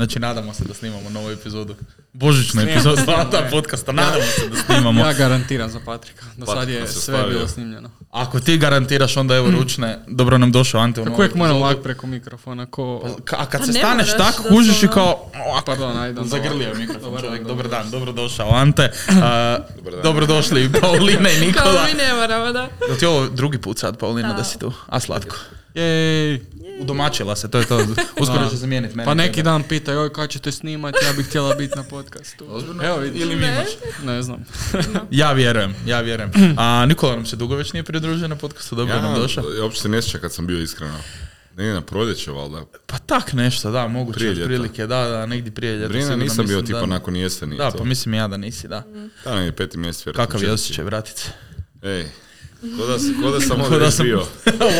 Znači, nadamo se da snimamo novu epizodu. Božićnu epizodu Zlata podcasta, nadamo se da snimamo. Ja garantiram za Patrika. Do sad Patrik je sve stavio. bilo snimljeno. Ako ti garantiraš, onda evo ručne. Dobro nam došao Ante Kako uvijek moram lak preko mikrofona, ko... Ka- A kad Pa se ne staneš tak, kužiš i kao... ovak, Pardon, ajde. Zagrlio ovako. mikrofon Dobar čovjek. dan, Dobar dobar dan, dobrodošao Ante. A, dan. Dobrodošli i Paulina i Kao Nikola. mi ne moramo, da. Jel ti ovo drugi put sad, Paulina, da, Da. si tu? A slatko. Jej. Udomačila se, to je to. Uskoro će zamijeniti mene. Pa neki dan pita, joj, kad ćete snimati, ja bih htjela biti na podcastu. Evo vidi. Ili mi Ne. imaš? Ne znam. Ja vjerujem, ja vjerujem. A Nikola nam se dugo već nije pridružio na podcastu, dobro Ja, nam došao. ja uopće se ne sjećam kad sam bio iskreno. Negdje na proljeće, valjda. Pa tak nešto, da, moguće Prije ljeta. otprilike, da, da, negdje prije ljeta. Brina sigurno nisam bio tipa da. nakon jeseni. Da, to. pa mislim ja da nisi, da. Da, negdje peti mjesec. vjerojatno, Kakav je osjećaj, vratit se? Ej, ko da, ko da sam Ko ovdje da sam- bio.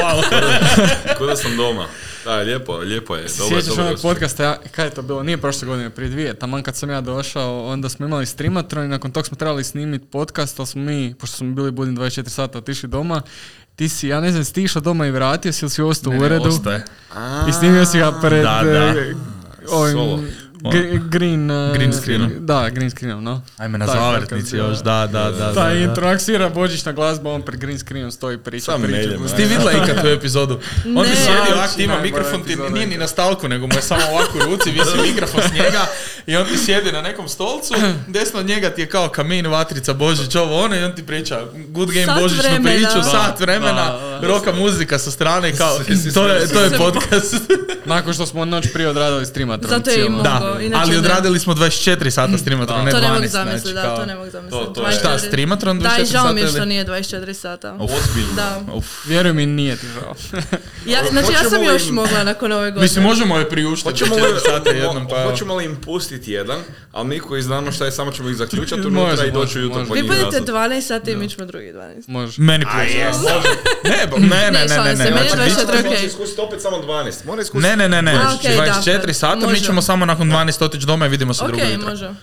wow. Ko da sam doma. Da, lijepo, lijepo je. Dobar, sjećaš dobar onog podcasta, ja, kad je to bilo, nije prošle godine, prije dvije, taman kad sam ja došao, onda smo imali streamatron i nakon tog smo trebali snimiti podcast, ali smo mi, pošto smo bili budni 24 sata, otišli doma, ti si, ja ne znam, si ti išao doma i vratio si ili si ostao Ne, u ne, uredu ostaje. i snimio si ga pred Da, da. eh, ovim Solo. Gr- green, eh, Green screenom. Da, green screenom, no. Ajme na zavrtnici još, da, da, da. Ta da, da. interaksira božićna glazba, on pred green screenom stoji priča, Sam priča. meljem. Ti vidjela ikad tu epizodu? On ti Ne. sjedi ovak, Znači, ti ima mikrofon, ti nije ni na stalku, nego mu je samo ovako u ruci, visi mikrofon s njega i on ti sjedi na nekom stolcu, desno od njega ti je kao kamin, vatrica, Božić, ovo ono i on ti priča good game, Sat Božićnu vremena. priču, Da, sat vremena, da, da. roka muzika sa strane kao, to je, to podcast. Nakon što smo noć prije odradili streamatron. Zato je. Da, inače ali odradili smo 24 sata streamatron, ne 12. To ne mogu znači, zamisliti, da, kao- to ne mogu zamisliti. To- to je- Šta, streamatron Da, 24 i žao mi je sata što nije 24 sata. Ozbiljno. Da. Uf. Vjeruj mi, nije ti žao. Ja, znači, ja sam još im- mogla nakon ove godine. Mislim, možemo je priuštiti Hoćemo 24 li, sata jednom, pa... hoćemo li im pustiti jedan, ali mi koji znamo šta je, samo ćemo ih zaključati unutra i doći ujutro po Vi njih budete nazad. 12 sati i mi ćemo drugi 12. Može. Meni plus. Ne, ne, ne, ne, ne, meni je Znači, 24 Moraš okej. iskusiti opet samo 12. Mora iskusiti. Ne, ne, ne, ne. A, okej, 24 da, sata, mi ćemo samo nakon 12 otići doma i vidimo se drugo Ok, jutro. može.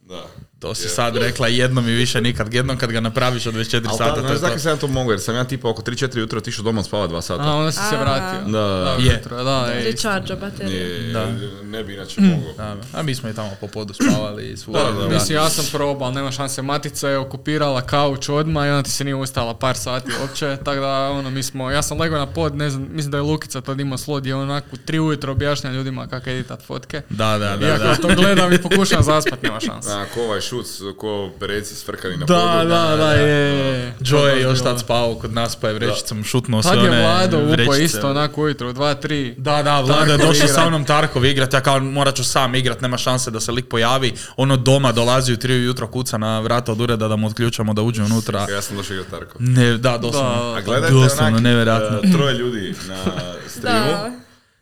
Da. To si sad rekla jednom i više nikad. Jednom kad ga napraviš od 24 Ali sata, znaš to. sam ja to mogu, jer sam ja tipa oko 3-4 jutra otišao doma spava 2 A, sata. onda si se A. vratio. Da, Da, Je. ujutro, da. Recharge baterije. Da. ne bi inače mogao. Da, A mi smo i tamo po podu spavali i svuda. Da, da, Da. Mislim, ja sam probao, nema šanse. Matica je okupirala kauč odmah i onda ti se nije ustala par sati uopće. Tako da, ono, mi smo, ja sam legao na pod, ne znam, mislim da je Lukica tad imao slod, on onako u tri ujutro objašnja ljudima kako editat fotke. Da, da, da. Iako da. to gledam i pokušam zaspat, nema šanse. Da, ko šuc, ko pereci sfrkani na Da, podu. da, da, je, je. Joe je još tad spavao kod nas pa je vrećicom šutnuo sve Tad je one Vlado upo vrećice. isto onako ujutro, dva, tri. Da, da, Vlada je došao sa mnom Tarkov igrat, ja kao morat ću sam igrat, nema šanse da se lik pojavi. Ono doma dolazi u tri ujutro, kuca na vrata od ureda da mu otključamo da uđe unutra. Ja sam došao igrat Tarkov. Ne, da, doslovno. Da. A gledajte Doslovno, onak, nevjerojatno. e, troje ljudi na streamu Da.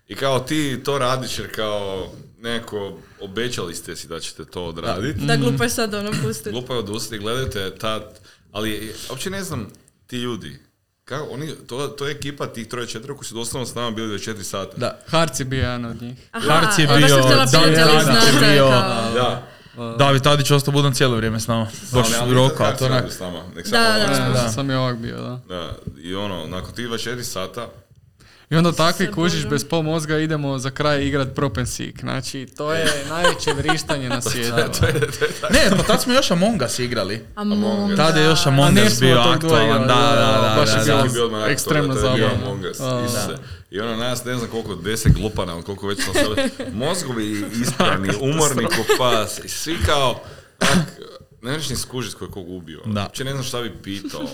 i kao ti to radiš jer kao neko obećali ste si da ćete to odraditi. Da glupo je sad ono pustiti. Glupo je odustati, gledajte tad, ali uopće ne znam ti ljudi. Kako, oni, to, to je ekipa tih troje četiri koji su doslovno s nama bili 24 sata. Da. Harc je bio jedan od njih. Aha, Harc je e, bio, David Tadić je bio. kao- Da. David Tadić je ostao budan cijelo vrijeme s nama. Baš roka, to onak. radi s nama, nek Da, samo da. ono, Da, da. sam i ovak bio, da. Da, i ono, nakon tih 24 sata, I onda takvi kužiš bez pol mozga idemo za kraj igrat propensik. Znači, to je najveće vrištanje na svijetu. Ne, pa tad smo još Among Us igrali. Among Us. Tad je još Among Us bio aktualan. Da, da, da. baš je da, bilo ekstremno zabavno. I ono nas ne znam koliko, deset glupana, ili koliko već smo se... Mozgovi isprani, umorni ko pas. I svi kao... onak, ne možeš ni skužiti ko je kog ubio. Da. Uopće ne znam šta bi pitao. A,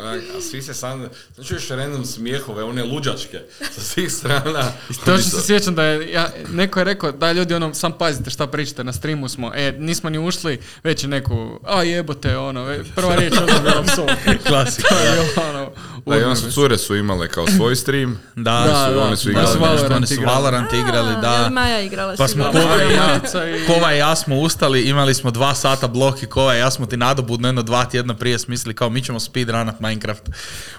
onak, a svi se sam... Znači još random smijehove, one luđačke sa svih strana. Točno se sjećam da je, ja, neko je rekao, da ljudi ono, sam pazite šta pričate, na streamu smo, e, nismo ni ušli, već je neku, a jebote, ono, prva riječ je ono bila psov. Klasika. Bilo, ono, Da, i onda su cure su imale kao svoj stream. Da, Da, su- da. oni su Da, igrali. su nešto, Valorant Oni su igrali. Valorant igrali, A, da. Maja igrala Pa smo? Kova i ja, smo ustali, imali smo dva sata blok i Kova i ja smo ti nadobudno jedno dva tjedna prije smislili kao mi ćemo speedrunat Minecraft.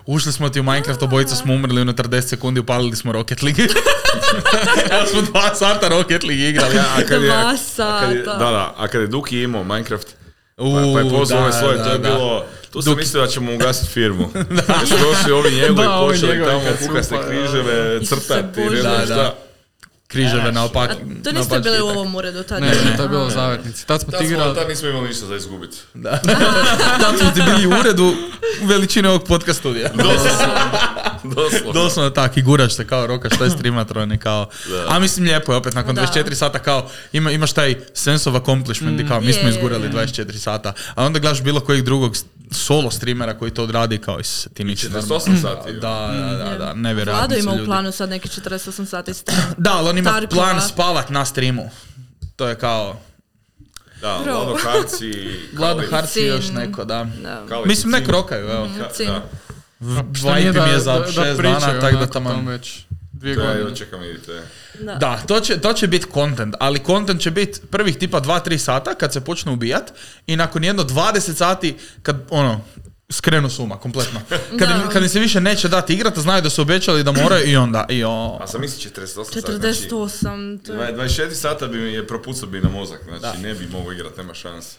Ušli smo ti u Minecraft, obojica smo umrli unutar 10 sekundi, upalili smo Rocket League. ja smo dva sata Rocket League igrali. Ja, a kad je, Dva a kad je, sata. da, da, a kad je Duki imao Minecraft, pa, U, pa je pozvao da, ove svoje, to da, je da. bilo, tu sam Duk- mislio da ćemo ugasiti firmu. da. su došli ovi njegovi Da, počeli tamo upali, križeve, crtati, ne znam Da, šta. Križeve na A opak. to na niste bili u ovom uredu tad? Ne, ne, to je bilo u zavetnici. Tad smo Tad, ti smo, igrali... tad nismo imali ništa za izgubiti. Da. Tad smo ti bili u uredu veličine ovog podcast studija. Doslovno. Doslovno tak, i guraš se kao roka, što je streamatroni, kao... Da. A mislim, lijepo je opet, nakon Da. 24 sata, kao, ima, imaš taj sense of accomplishment, i kao, mi smo Je, je, izgurali je. 24 sata. A onda gledaš bilo kojeg drugog solo streamera koji to odradi, kao, "Isuse, ti normalan." 48 sati. Da, da, da, da, nevjerojatno Vlado ima u planu sad neki 48 sati stream. Da, ali on ima Tarkova. plan spavat na streamu. To je kao... Da, Bro. Vlado Harci, Vlado Kali- Harci i još neko, da. Da. Mislim, nek Cin. rokaju, evo. Ka- Cin. Vibe mi je za šest dana, tako da tamo... već dvije To godine. čekam vidite. Da. Da, to će, to će biti content, ali content će biti prvih tipa 2-3 sata kad se počne ubijat i nakon jedno 20 sati kad ono, skrenu suma kompletno. Kad, im, Da. kad im se više neće dati igrat, a znaju da su obećali da moraju i onda, i o... A sam misli 48 sati. Znači, 48, to je... 24 sata bi mi je propucao bi na mozak, znači ne bi mogao igrat, nema šanse.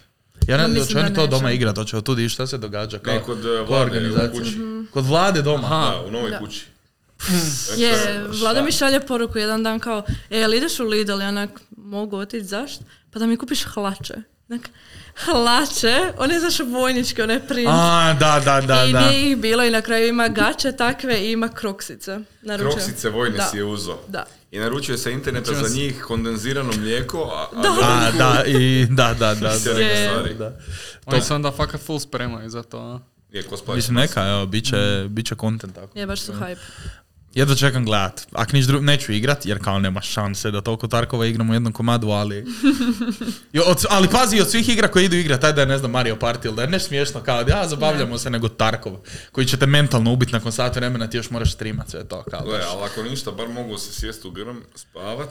Ja ne znam, hoće oni da to doma igrat, hoće od tudi šta se događa kao, Ne, kod uh, kao Vlade u kući. Kod vlade doma. Aha. Da, u novoj Da. kući. Je? Vlada mi šalje poruku jedan dan kao, e, ideš u Lidl? Ja onak, mogu otići, zašto? Pa da mi kupiš hlače. Onak, hlače, one znaš vojničke, one print. A, da, da, da, I da. nije ih bilo i na kraju ima gače takve i ima kroksice. Naručio. Kroksice vojne Da. si je uzo. Da. I naručio sa interneta za njih kondenzirano mlijeko, a, a Da. A, da, i, da, da, da, se da. stvari. Oni se onda fakat full spremaju za to. a? Je, ko Mislim, neka, evo, bit će, bit će content tako. Je, baš su hype. Jedva čekam gledat. Ako niš dru- neću igrat, jer kao nema šanse da toliko Tarkova igram u jednom komadu, ali... Jo, od, ali pazi, od svih igra koji idu igrat, taj da je, ne znam, Mario Party ili da je nešto smiješno kao, ja, zabavljamo se, nego Tarkov, koji će te mentalno ubiti nakon sat vremena, ti još moraš streamat sve to, kao. Gle, ali ako ništa, bar mogu se sjest u grm, spavat,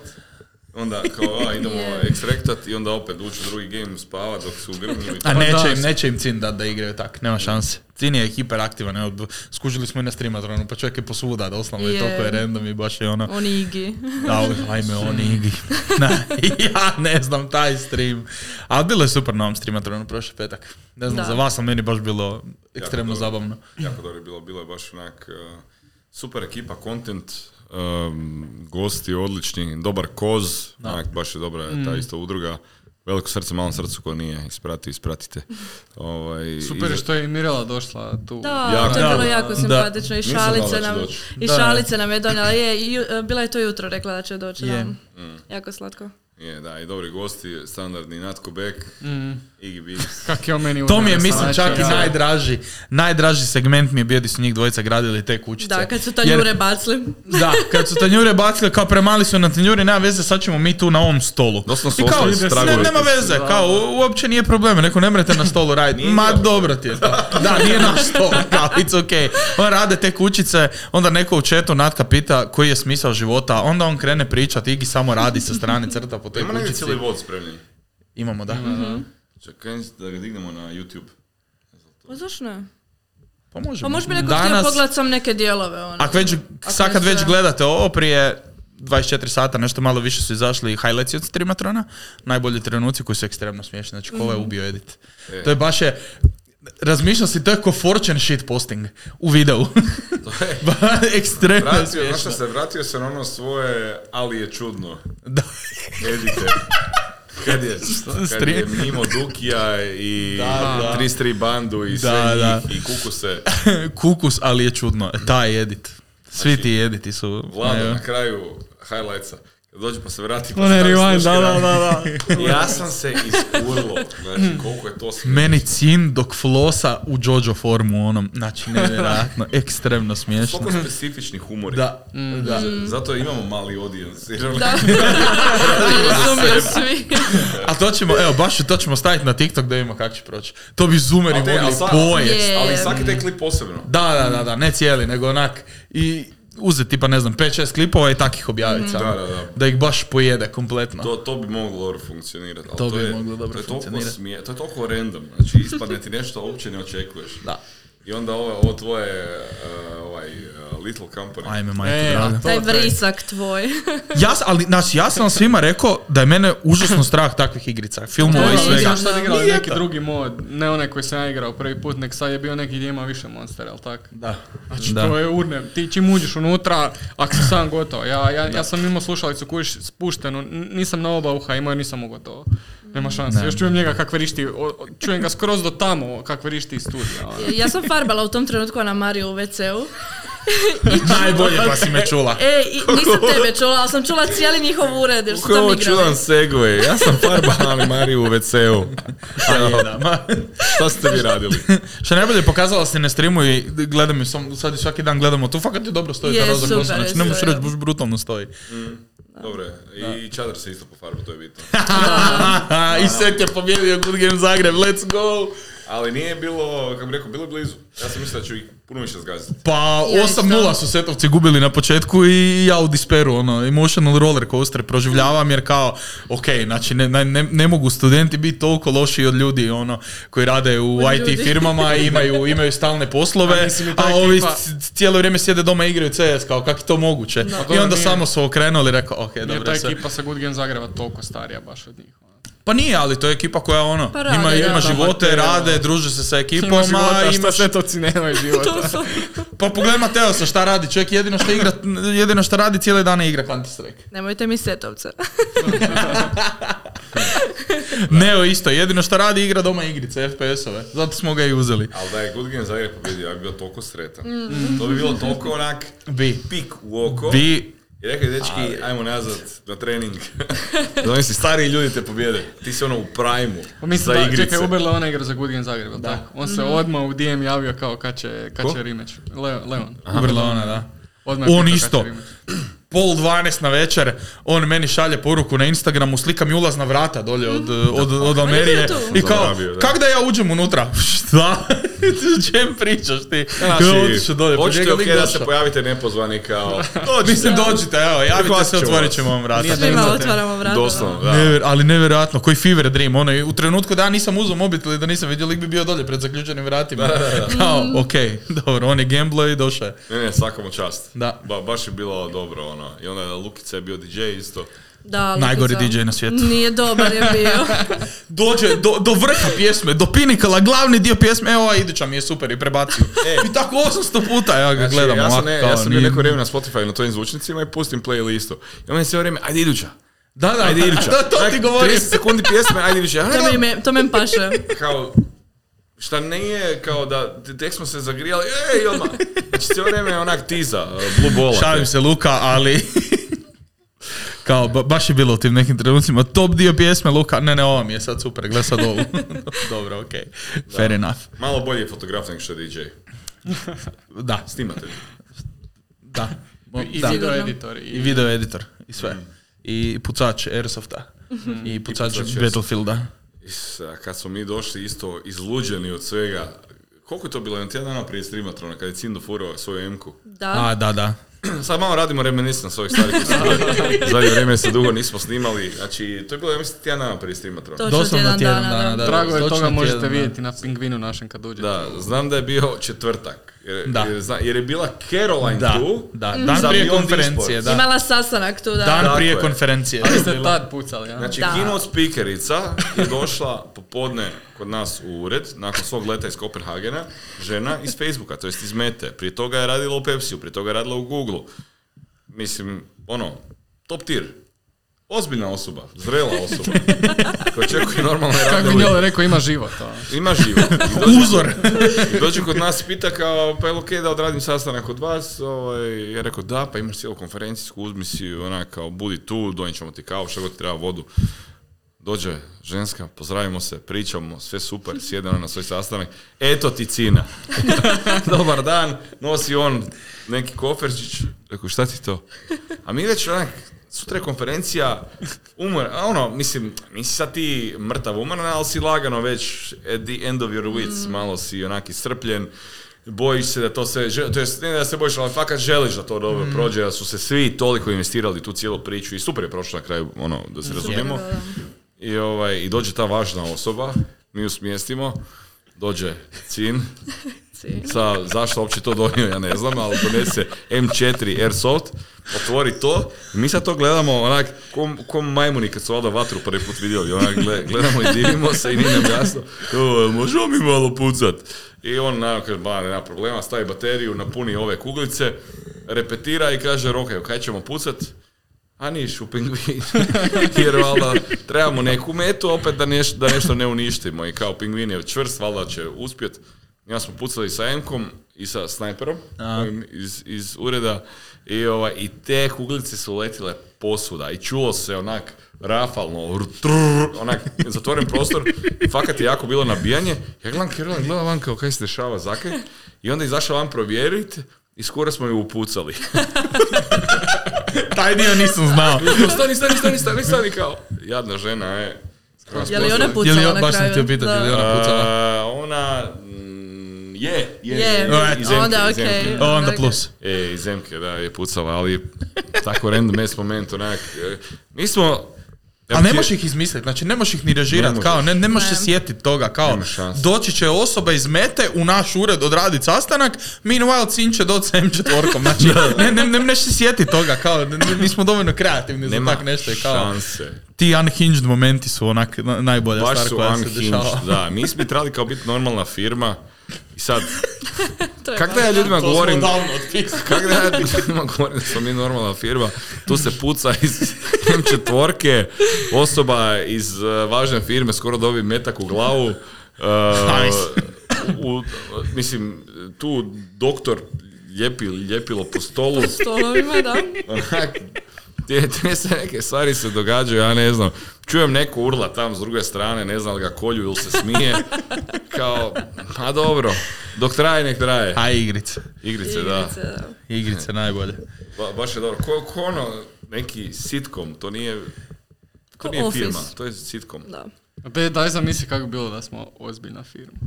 onda kao, a, idemo Je. ekstrektat i onda opet ući u drugi game, spavat dok su u grmu i A neće da, im, neće im Cin dat da igraju tak, nema šanse. Cin je hiperaktivan, evo, skužili smo i na streamatronu, pa čovjek je posvuda, doslovno, i Je. toliko je random i baš je ono... Oni igi. Da, ajme, oni igi. Ne, ja ne znam taj stream. Ali bilo je super na ovom streamatronu prošli petak. Ne znam, Da. za vas, ali meni baš bilo ekstremno dobro. zabavno. Jako dobro je bilo, bilo je baš onak uh, super ekipa, content, um, gosti odlični, dobar koz, onak, baš je dobra Mm. ta isto udruga. Veliko srce, malom srcu ko nije, isprati, ispratite. Ovaj, Super je i- što je i Mirela došla tu. Da, Jako. to je bilo Da. jako Da. simpatično. I Nisam znala šalice da nam, doći. i Da. šalice nam je donijela. Je, i, bila je to jutro rekla da će doći. Je. Da. Jako slatko. Je, da, i dobri gosti, standardni Natko Bek, Iggy Biggs. Kak je on meni To mi je, mislim, čak i najdraži, najdraži segment mi je bio gdje su njih dvojica gradili te kućice. Da, kad su Jer- tanjure bacili. Da, kad su tanjure bacili, kao premali su na tanjuri, nema veze, sad ćemo mi tu na ovom stolu. Doslovno su I kao, ne, nema veze, kao, uopće nije problem, neko ne mrete na stolu raditi. Ma, dobro ti je to. Da, nije naš stol, kao, it's okay. On rade te kućice, onda neko u četu Natka pita koji je smisao života, onda on krene pričat, Igi samo radi sa strane, crta po toj Ima negdje cijeli vod spremljen. Imamo, da. Čekaj da ga dignemo na YouTube. Pa zašto ne? Pa možemo. Pa bi neko htio pogledat sam neke dijelove. Ono. Ako već, sad kad već gledate ovo prije 24 sata, nešto malo više su izašli highlights od streamatrona, najbolji trenuci koji su ekstremno smiješni, znači ko je ubio edit. E. To je baš je, razmišljao si, to je ko fortune shit posting u videu. Ekstremno Vratio, smiješno. znaš šta se, vratio se na ono svoje, ali je čudno. Da. Edite. Kad je, kad je mimo Dukija i Da, da. 33 bandu i sve Da, da. njih i Kukuse. Kukus, ali je čudno. Taj edit. Svi ti editi su... Vlada na kraju highlightsa. Dođe pa se vrati pa stavi rewind, da, da, da, da. Ja sam se iskurlo. Znači, koliko je to smiješno. Meni cin dok flosa u Jojo formu onom, znači nevjerojatno, ekstremno smiješno. Koliko specifični humori. Da, da. Zato imamo mali audience. Da. Razumiju svi. A to ćemo, evo, baš to ćemo staviti na TikTok da vidimo kako će proći. To bi zoomeri mogli pojest. Je. Ali svaki taj klip posebno. Da, da, da, da, ne cijeli, nego onak i uzeti tipa, ne znam, 5-6 klipova i tak ih objaviti samo. Da, da, da. Da ih baš pojede kompletno. To, to bi moglo dobro funkcionirati. ali To bi je, moglo dobro to funkcionirati. smije, to je toliko random. Znači, ispadne ti nešto uopće ne očekuješ. Da. I onda ovo, ovo tvoje uh, Little Company. Ajme, majko E, draga. Taj vrisak tvoj. Ja, ali, znači, ja sam svima rekao da je mene užasno strah takvih igrica, filmova i svega. Nisam sad igrao neki drugi mod, ne onaj koji sam ja igrao prvi put, nek sad je bio neki gdje ima više monstera, jel tak? Da. Znači Da. to je urne, ti čim uđeš unutra, ako si sam gotovo. Ja, ja, ja sam imao slušalicu kužiš spuštenu, nisam na oba uha imao nisam to. Nema šanse, Ne. još čujem njega kak vrišti, čujem ga skroz do tamo kak vrišti iz studija. ono. Ja sam farbala u tom trenutku na Mariju u WC-u. Најбоље па си ме чула. Е, и, нисам тебе чула, а сам чула цели нихов уред, што таму играме. чудан сегве. Јас сам фарба на мари у ВЦУ. Ајде, да, ма. Што сте ви радили? Што најболе показала се на стриму и гледам и сам сади сваки дан гледаме тоа факат е добро стои да разом гласа, значи не можеш буш брутално стои. Добре, и да. Чадар се исто по фарба, тоа е битно. И Сет ја победио Good Game Zagreb, let's go! Ali nije bilo, kako bi rekao, bilo je blizu. Ja sam mislio da ću ih puno više zgaziti. Pa Ja 8-0 isto. su setovci gubili na početku i ja u disperu, ono, emotional roller coaster proživljavam jer kao, ok, znači ne, ne, ne- ne mogu studenti biti toliko loši od ljudi, ono, koji rade u Od IT ljudi. firmama i imaju, imaju stalne poslove, A mislim ta a ovi ekipa- cijelo vrijeme sjede doma i igraju CS, kao kako je to moguće. Pa I onda nije- samo su okrenuli i rekao, ok, Nije dobro, ta sve. ekipa sa Good Game Zagreba toliko starija baš od njih. Ono. Pa nije, ali to je ekipa koja ono, Pa rade, ima, da. ima Da, živote, Mateo. rade, druže se sa ekipom, Ima života, a imaš... svetovci nemaju života. To su- Pa pogledaj Mateosa šta radi, čovjek jedino što igra, jedino što radi cijele dane igra Counter Strike. Nemojte mi setovce. Neo isto, jedino što radi igra doma igrice, FPS-ove. Zato smo ga i uzeli. Ali da je Good Game Zagreb pobjedio, ja bi bio toliko sretan. To bi bilo toliko onak Vi. pik u oko. Vi, I rekao, dečki, ajmo nazad na trening. Zamisli, stariji ljudi te pobjede. Ti si ono u prajmu Pa mislim za da, igrice. čekaj, Uberle ona igra za Good Game Zagreb, jel tako? On se odmah u DM javio kao kad će, kad će rematch. Leon. Ubrla ona, da. Odmah On isto. Pol dvanest na večer, on meni šalje poruku na Instagramu, slika mi ulazna vrata dolje od, od, od Almerije. je tu. I kao, da. kak da ja uđem unutra? Šta? Čem pričaš ti? Znači, dolje, pa hoćete njega ok lik da se pojavite nepozvani kao... Mislim, dođite, evo, javite se, ćemo otvorit ćemo vam vrata. Nije da Svima otvaramo vrata. Doslovno, da. Nevjer- ali nevjerojatno, koji fever dream, ono, u trenutku da ja nisam uzeo mobitel i da nisam vidio, lik bi bio dolje pred zaključenim vratima. Kao, ok, dobro, on je gamblo i došao je. Ne, ne, svakom čast. Da. Ba, baš je bilo dobro, ono. I onda Lukica je bio DJ isto. Da, Najgori. DJ na svijetu. Nije dobar je bio. Dođe do, do vrha pjesme, do pinikala, glavni dio pjesme, evo iduća mi je super i prebacio. I tako 800 puta ja ga Znači, gledam ja sam, ne, ja sam bio nije- neko vrijeme na Spotify na tvojim zvučnicima i pustim playlistu. I on je sve vrijeme, ajde iduća. Da, da, Ajde iduća. da, to ti Onak, govorim. 30 sekundi pjesme, ajde iduća. To, me, to me paše. kao, šta nije kao da tek smo se zagrijali, ej, odmah. Znači, cijelo vrijeme je onak tiza, uh, blue bola. Šalim se Luka, ali... Kao, ba- baš je bilo u tim nekim trenucima. Top dio pjesme, Luka, ne, ne, ova mi je sad super, gle sad ovu. Dobro, okej. Fair enough. Malo bolji je fotograf nego što je DJ. Da, Snimatelj. da. I da. video editor. I video editor, i sve. I pucač Airsofta. I pucač, pucač Battlefielda. Is, a kad smo mi došli isto izluđeni od svega, koliko je to bilo, jedan tjedan dana prije streamatrona, kad je Cindo furao svoju M-ku. Da. A, da, da. Sad malo radimo reminiscence smo bili. Zadnje vrijeme se dugo nismo snimali. Znači, to je bilo, ja mislim, tjedan dana prije streamatrona. Točno Doslovno tjedan tjedan dana, da. da. Drago je toga možete vidjeti na pingvinu našem kad uđete. Da, znam da je bio četvrtak. Jer, Da. jer, zna- jer je bila Caroline Da, tu. da. Dan Za prije konferencije, da. Imala sastanak tu, da. Dan Tako prije je. konferencije. Ali ste tad pucali, ja? Znači, Da. keynote speakerica je došla popodne kod nas u ured, nakon svog leta iz Kopenhagena, žena iz Facebooka, to jest iz Mete. Prije toga je radila u Pepsiju, prije toga je radila u Google. Mislim, ono, top tier. Ozbiljna osoba, zrela osoba. koja očekuje normalne Kako bi radove. njole rekao, ima život. a. Ima život. Dođe- Uzor. Dođe kod nas pita kao, pa je okej da odradim sastanak kod vas? Ovaj, ja rekao, da, pa imaš cijelu konferencijsku, uzmi si, onak, kao, budi tu, donijet ćemo ti kavu, što god ti treba vodu. Dođe ženska, pozdravimo se, pričamo, sve super, sjede na svoj sastanak. Eto ti cina. Dobar dan, nosi on neki koferčić. Rekao, šta ti to? A mi već onak, sutra je konferencija, umor, a ono, mislim, nisi sad ti mrtav umoran, ali si lagano već at the end of your wits, malo si onak iscrpljen, bojiš se da to sve, to jest ne da se bojiš, ali fakat želiš da to dobro prođe, da su se svi toliko investirali u tu cijelu priču i super je prošlo na kraju, ono, da se razumijemo. I, ovaj, I dođe ta važna osoba, mi ju smjestimo, dođe Cin, sa, zašto uopće to donio, ja ne znam, ali donese M4 Airsoft, otvori to, i mi sad to gledamo onak, ko, ko majmuni kad su valjda vatru prvi put vidjeli, onak, gle- gledamo i divimo se i nije nam jasno, "O, možemo mi malo pucat. I on naravno kaže, ba, nema problema, stavi bateriju, napuni ove kuglice, repetira i kaže, ok, kaj ćemo pucat? A niš, u pingvin. Jer valjda trebamo neku metu opet da, neš, da nešto ne uništimo. I kao pingvin je čvrst, valjda će uspjet. Ja smo pucali sa Emkom i sa snajperom ovim iz, iz ureda i, ovaj, i te kuglice su letile posuda i čulo se onak rafalno, trrr, onak zatvoren prostor, fakat je jako bilo nabijanje. Ja gledam Kirila, gledam van kao kaj se dešava, zakaj? I onda izašao van provjeriti i skoro smo ju upucali. Taj dio nisam znao. stani, stani, stani, stani, stani, kao. Jadna žena je. Je li ona Je li, pucala na baš sam kraju? htio pitati, je li ona pucala? A, ona mm, je, je, Je, iz Zemke, onda iz okej. Onda Ok. plus. E, iz Zemke, da, je pucala, ali tako random ass moment, onak. e, Mi smo... A ne možeš ih izmisliti, znači ne možeš ih ni režirati, kao ne, ne možeš se sjetiti toga, kao doći će osoba iz mete u naš ured odraditi sastanak, meanwhile sin će doći sa M4, znači ne, ne, ne, možeš se sjetiti toga, kao nismo dovoljno kreativni za tak nešto, i kao šanse. ti unhinged momenti su onak na- najbolja Baš stvar koja se unhinged, dešava. da. Mi smo trebali kao biti normalna firma i sad, kak da ja ljudima govorim. Kako da ja ljudima govorim da smo mi normalna firma, tu se puca iz M4, osoba iz uh, važne firme skoro dobi metak u glavu. Uh, u, mislim, tu doktor ljepi, ljepilo po stolu, Stolovima, da. Te, te se neke stvari se događaju, ja ne znam. Čujem neko urla tam s druge strane, ne znam li ga kolju ili se smije. Kao, pa dobro, dok traje, nek traje. A igrice, Igrice, da. Igrice, da. igrice najbolje. Ba, baš je dobro. Ko, ko ono, neki sitcom, to nije, to Ko nije Office. firma, to je sitcom. Da. Be, daj zamisli kako bi bilo da smo ozbiljna firma.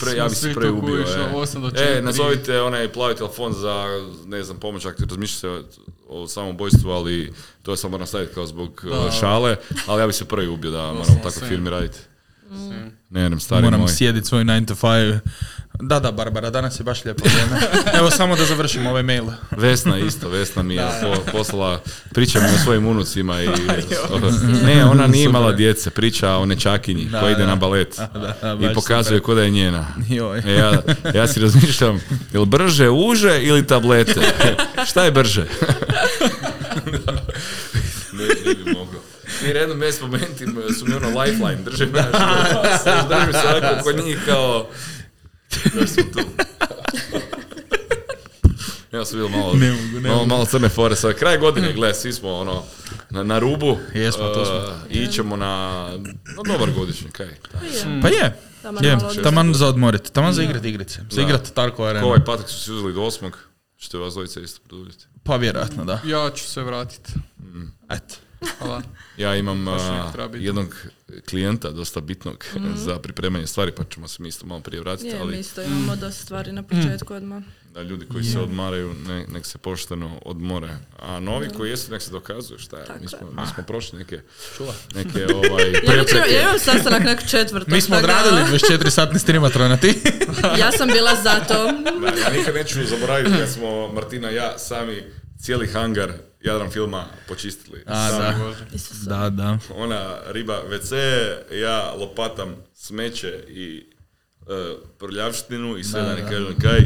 Pre, ja bi se svi pre tu ubio. kužiš, E. 8 do e, 4. nazovite onaj plavi telefon za, ne znam, pomoć ako ti razmišlja se o, o samobojstvu, ali to je samo nastaviti kao zbog uh, šale, ali ja bi se prvi ubio da moramo tako firmi raditi. Ne znam, stari Moram moj. sjediti svoj 9 to 5. Da, da, Barbara, danas je baš lijepo vrijeme. Evo samo da završim ovaj mail. Vesna isto, Vesna mi je po- poslala, priča mi o svojim unucima i... ne, ona nije imala djece, priča o nečakinji Da, koja ide da. na balet Da, da, i pokazuje ko da je njena. Joj. E, ja, ja si razmišljam, jel brže uže ili tablete? Šta je brže? ne, ne bi mogao. I redom bez momenti su mi ono lifeline, drže me, znaš, drži se onako kod njih kao, tu. Ja sam bio malo, Ne mogu, ne malo, malo crne fore. Sad kraj godine, gle, svi smo ono, na, na rubu. Jesmo, tu smo. Uh, I ićemo na, na dobar godišnji, kaj. Pa je. Taman Je, taman za odmorit, taman za igrat igrice. Za igrat Tarkova Ko Arena. ovaj patak su si uzeli do osmog, ćete vas dvojica isto produljiti. Pa vjerojatno, da. Ja ću se vratiti. Eto. Hvala. Ja imam jednog klijenta, dosta bitnog za pripremanje stvari, pa ćemo se mi isto malo prije vratiti, Je, mi ali isto imamo dosta stvari na početku odmah. da ljudi koji se odmaraju, ne, nek se pošteno odmore. A novi koji jesu, nek se dokazuju šta je. Mi smo, mi smo prošli neke, neke ovaj, Ja, već imam, prepreke. ja imam sastanak nek četvrtog. Mi smo odradili 24 satni streamatrona, ti? Ja sam bila za to. Da, ja nikad neću zaboraviti kad smo Martina i ja sami cijeli hangar Jadran filma počistili. A, da. Da, da. Ona riba WC, ja lopatam smeće i e, prljavštinu i sve da, ne kažem kaj.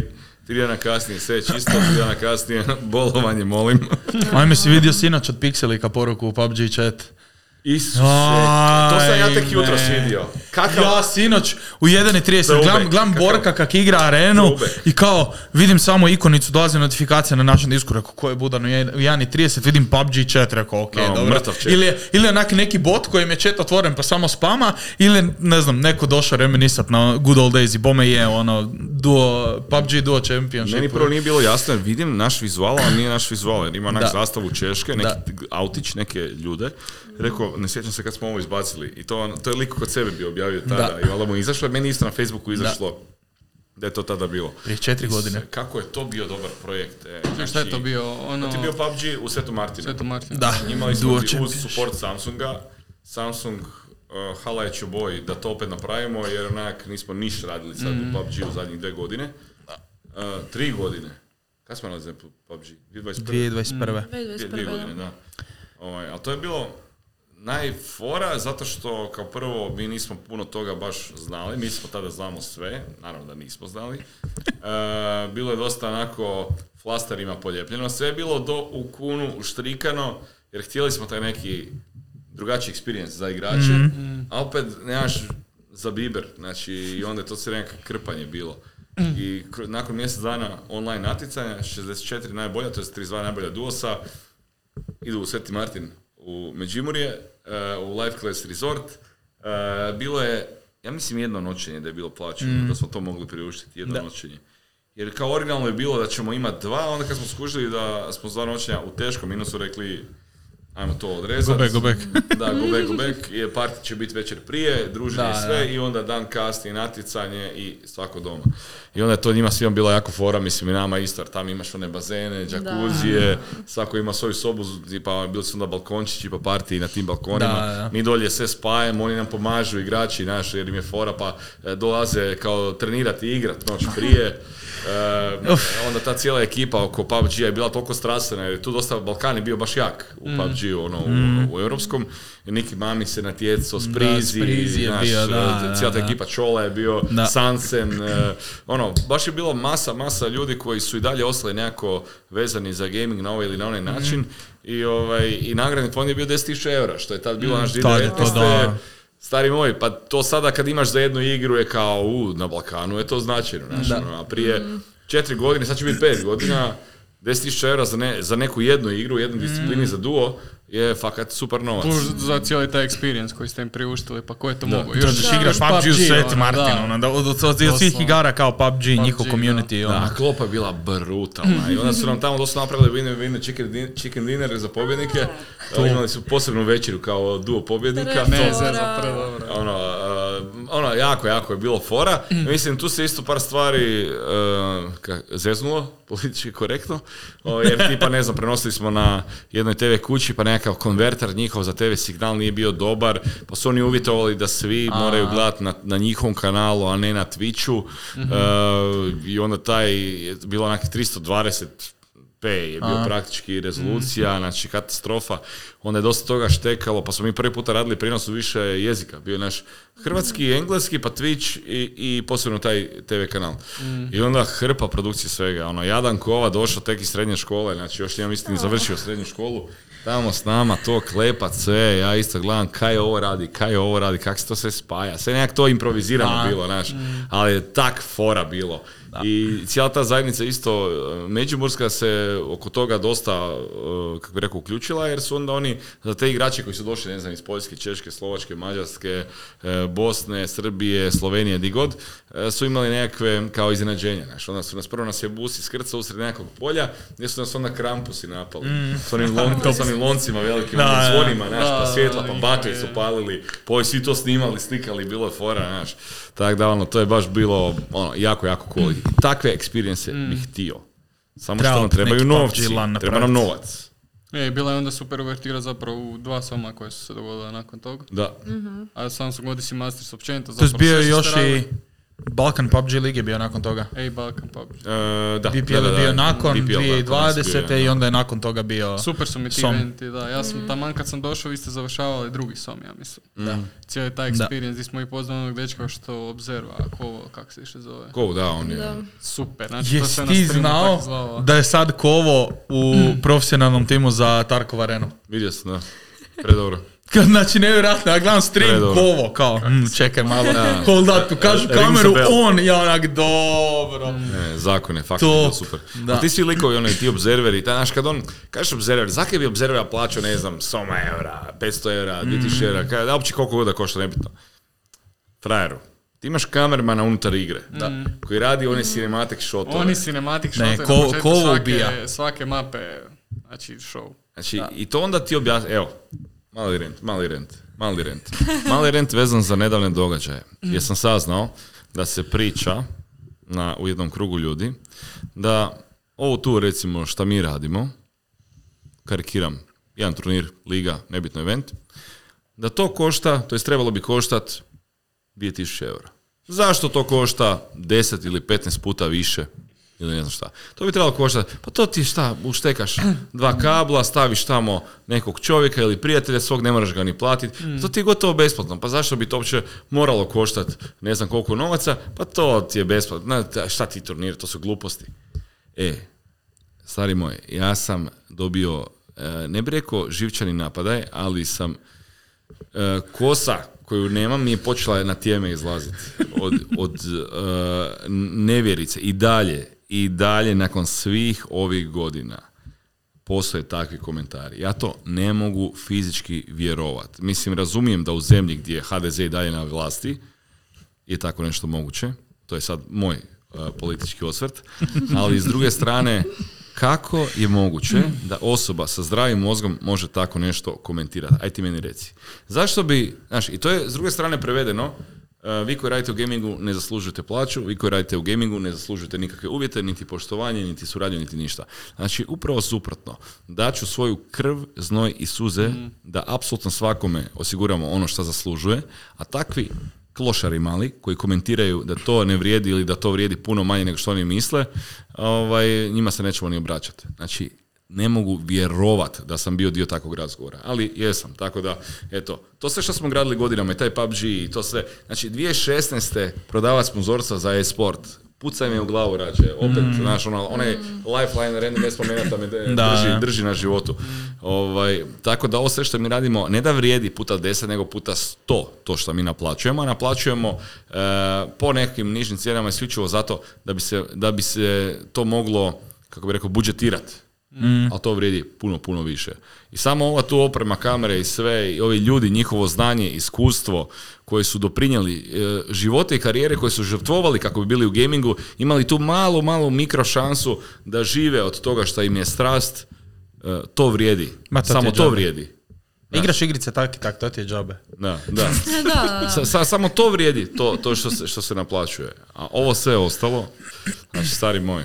Tri dana kasnije sve je čisto, tri dana kasnije bolovanje molim. Ajme si vidio sinoć od Pixelika poruku u PUBG chat. Isuse, to sam ja tek jutro vidio. Kakav Ja sinoć u 1.30 Throwback, gledam, gledam Borka kak igra arenu i kao vidim samo ikonicu, dolazi notifikacija na našem disku, rekao ko je budan u 1.30, vidim PUBG chat, rekao ok, No, dobro. Ili, je- ili onak neki bot kojem je chat otvoren pa samo spama, ili ne znam, neko došao reminisat na good old days i bome je ono duo, PUBG duo championship. Meni prvo nije bilo jasno jer vidim naš vizual, a nije naš vizual jer ima onak Da. zastavu Češke, neki Da. autić, neke ljude. Rekao, ne sjećam se kad smo ovo izbacili i to, to je lik kod sebe bio objavio tada Da. i valjda mu je izašlo, meni isto na Facebooku izašlo da je to tada bilo. Prije četiri godine. Kako je to bio dobar projekt. E, Šta je znači, to bio? Ono... To je bio PUBG u Svetu Martina. Sveto Martin. Da, Imali smo uz support Samsunga, Samsung uh, hala je Čoboj da to opet napravimo, jer onak nismo niš radili sad Mhm. u PUBG u zadnjih dve godine. Uh, tri godine. Kad smo za PUBG? 2021. 2021. Dvije, dvije 2021. godine, da. Ovaj, ali to je bilo najfora zato što kao prvo mi nismo puno toga baš znali, mi smo tada znamo sve, naravno da nismo znali. E, bilo je dosta onako flasterima poljepljeno, sve je bilo do u kunu uštrikano jer htjeli smo taj neki drugačiji experience za igrače, a opet nemaš za biber, znači i onda je to sve neka krpanje bilo. I kr- nakon mjesec dana online natjecanja, 64 najbolja, to je 32 najbolja duosa, idu u Sveti Martin u Međimurje, u Life Class Resort. E, bilo je, ja mislim jedno noćenje da je bilo plaćeno, da smo to mogli priuštiti, jedno noćenje. Jer kao originalno je bilo da ćemo imati dva, onda kad smo skužili da smo za dva noćenja u teškom minusu rekli ajmo to odrezati. Go back, go back. da, go back, go back. I party će biti večer prije, druženje i sve da. i onda dan kasnije natjecanje i svako doma. I onda je to njima svima bila jako fora, mislim i nama isto, jer tamo imaš one bazene, džakuzije, svako ima svoju sobu, tipa bili su onda balkončići pa partiji na tim balkonima. Da, da. Mi dolje sve spajemo, oni nam pomažu igrači naši jer im je fora pa e, dolaze kao trenirati i igrat noć prije. E, onda ta cijela ekipa oko PUBG-a je bila toliko strastvena jer je tu dosta Balkan je bio baš jak u PUBG-u, ono, u, u europskom. I Niki Mami se natjecao, Sprizi, Sprizi je bio, da, e, da, cijela ta da. ekipa Čola je bio, Da. Sansen, e, ono, baš je bilo masa, masa ljudi koji su i dalje ostali nekako vezani za gaming na ovaj ili na onaj Mhm. način i, ovaj, i nagradni fond je bio 10.000 eura, što je tad bilo naš 2019. da. Stari moj, pa to sada kad imaš za jednu igru je kao, u, na Balkanu je to značajno, znaš, ono, a prije četiri godine, sad će biti pet godina, 10.000 eura za, ne, za neku jednu igru, jednu disciplini za duo, je fakat super novac. Plus za cijeli taj experience koji ste im priuštili, pa ko je to Da. mogao? Da, Još- da igraš PUBG u Sveti ono, Martin, da. ono, da, od, od, od svih Doslovno. igara kao PUBG, njihov da. community, ono. Da, klopa je bila brutalna i onda su nam tamo dosta napravili winner winner chicken, din- chicken dinner za pobjednike. Imali su posebnu večeru kao duo pobjednika. Ne, To- predobro. ono, uh, ono, jako, jako je bilo fora. Mislim, tu se isto par stvari uh, zeznulo, politički korektno, o, jer tipa, ne znam, prenosili smo na jednoj TV kući, pa nekakav konverter njihov za TV signal nije bio dobar, pa su oni uvjetovali da svi moraju gledati na, na njihovom kanalu, a ne na Twitchu. Uh, I onda taj, je bilo onak 320 P je bio praktički rezolucija, znači katastrofa. Onda je dosta toga štekalo, pa smo mi prvi puta radili prijenos u više jezika. Bio je naš hrvatski, engleski, pa Twitch i, i posebno taj TV kanal. I onda hrpa produkcije svega. Ono, jadan kova došao tek iz srednje škole, znači još ja mislim završio srednju školu. Tamo s nama to klepa sve, ja isto gledam kaj ovo radi, kaj ovo radi, kak se to sve spaja. Sve nekak to improvizirano Da. bilo, znaš. Ali je tak fora bilo. I cijela ta zajednica isto, e, Međimurska se oko toga dosta, e, kako bi rekao, uključila, jer su onda oni, za te igrače koji su došli, ne znam, iz Poljske, Češke, Slovačke, Mađarske, e, Bosne, Srbije, Slovenije, di god, su imali nekakve kao iznenađenja. Znaš, onda su nas prvo nas je bus iskrcao usred nekakvog polja, gdje su nas onda krampusi napali. S onim, lon, s onim loncima velikim, Da, onim da. zvonima, znaš, pa Da, svjetla, da, pa da, baklje je. su palili, poji svi to snimali, slikali, bilo je fora, znaš. Tako da, ono, to je baš bilo, ono, jako, jako cool. Takve experience bih htio. Samo Treba što nam trebaju novci, treba nam novac. E, bila je onda super uvertira zapravo u dva soma koje su se dogodile nakon toga. Da. A Samsung Odyssey Masters općenito To je bio još i radili. Balkan PUBG League je bio nakon toga. Ej, Balkan PUBG. E, da, BPL da, da, je da. bio nakon BPL, da, kod nas je bio, 2020. da. i onda je nakon toga bio... Super su mi ti Som. eventi, da. Ja sam taman kad sam došao, vi ste završavali drugi som, ja mislim. Da. Cijeli taj experience, gdje smo i poznali onog dečka što obzerva, ko, kako se više zove. Ko, da, on je. Da. Super, znači to Jesi se na ti streamu znao da je sad Kovo u profesionalnom timu za Tarkov Arenu? Vidio sam, da. Predobro. Kad, znači, nevjerojatno, ja gledam stream. Kovo, kao, mm, čekaj malo, Da. hold up, tu kažu kameru, on, ja onak, dobro. Ne, zakon je, fakt super. Da. A ti svi likovi, ono, i ti obzerveri, taj, znaš, kad on, kažeš obzerver, zakaj bi obzervera plaćao, ne znam, 100 eura, 500 eura, 2000 Mm. eura, kada, da uopće koliko god da košta, nebitno. Frajeru, ti imaš kamermana unutar igre, koji radi one cinematic shotove. Oni cinematic Ne, shotove ko- na početku ko svake, ubija. svake mape, znači show. Znači, i to onda ti objasni, evo, mali rent, mali rent, mali rent. Mali rent vezan za nedavne događaje. Jer sam saznao da se priča na, u jednom krugu ljudi da ovo tu recimo šta mi radimo, karikiram, jedan turnir, liga, nebitno event, da to košta, to jest trebalo bi koštat 2000 eura. Zašto to košta 10 ili 15 puta više? Ili ne znam šta. To bi trebalo koštati, pa to ti šta, uštekaš dva kabla, staviš tamo nekog čovjeka ili prijatelja svog, ne moraš ga ni platiti. To ti je gotovo besplatno. Pa zašto bi to uopće moralo koštati ne znam koliko novaca? Pa to ti je besplatno. Na, ta- šta ti turniri, to su gluposti. E, stari moj, ja sam dobio, e, ne bi rekao živčani napadaj, ali sam e, kosa koju nemam mi je počela na tijeme izlaziti od, od e, nevjerice i dalje i dalje nakon svih ovih godina postoje takvi komentari. Ja to ne mogu fizički vjerovat. Mislim, razumijem da u zemlji gdje je HDZ i dalje na vlasti je tako nešto moguće. To je sad moj uh, politički osvrt. Ali s druge strane, kako je moguće da osoba sa zdravim mozgom može tako nešto komentirati? Aj ti meni reci. Zašto bi, znaš, i to je s druge strane prevedeno, vi koji radite u gamingu ne zaslužujete plaću, vi koji radite u gamingu ne zaslužujete nikakve uvjete, niti poštovanje, niti suradnju, niti ništa. Znači, upravo suprotno. Daću svoju krv, znoj i suze da apsolutno svakome osiguramo ono što zaslužuje, a takvi klošari mali koji komentiraju da to ne vrijedi ili da to vrijedi puno manje nego što oni misle, ovaj, njima se nećemo ni obraćati. Znači, ne mogu vjerovat da sam bio dio takvog razgovora, ali jesam, tako da, eto, to sve što smo gradili godinama i taj PUBG i to sve, znači 2016. prodavac sponzorstva za e-sport, pucaj me u glavu rađe, opet, znaš, ono, onaj lifeline random ne spomenuti da me drži, da. drži na životu. Ovaj, tako da ovo sve što mi radimo ne da vrijedi puta 10 nego puta 100 to što mi naplaćujemo, a naplaćujemo e, po nekim nižim cijenama isključivo zato da bi se, da bi se to moglo, kako bi rekao, budžetirati. Ali to vrijedi puno, puno više. I samo ova tu oprema, kamere i sve, i ovi ljudi, njihovo znanje, iskustvo koje su doprinijeli e, živote i karijere koje su žrtvovali kako bi bili u gamingu, imali tu malu, malu mikro šansu da žive od toga što im je strast, e, to vrijedi. Ma, to samo to džabe. vrijedi. Igraš igrice tak i tak, to ti je džabe. Da, da. da, Sa- sa- samo to vrijedi, to, to što, se, što se naplaćuje. A ovo sve ostalo, znači stari moj,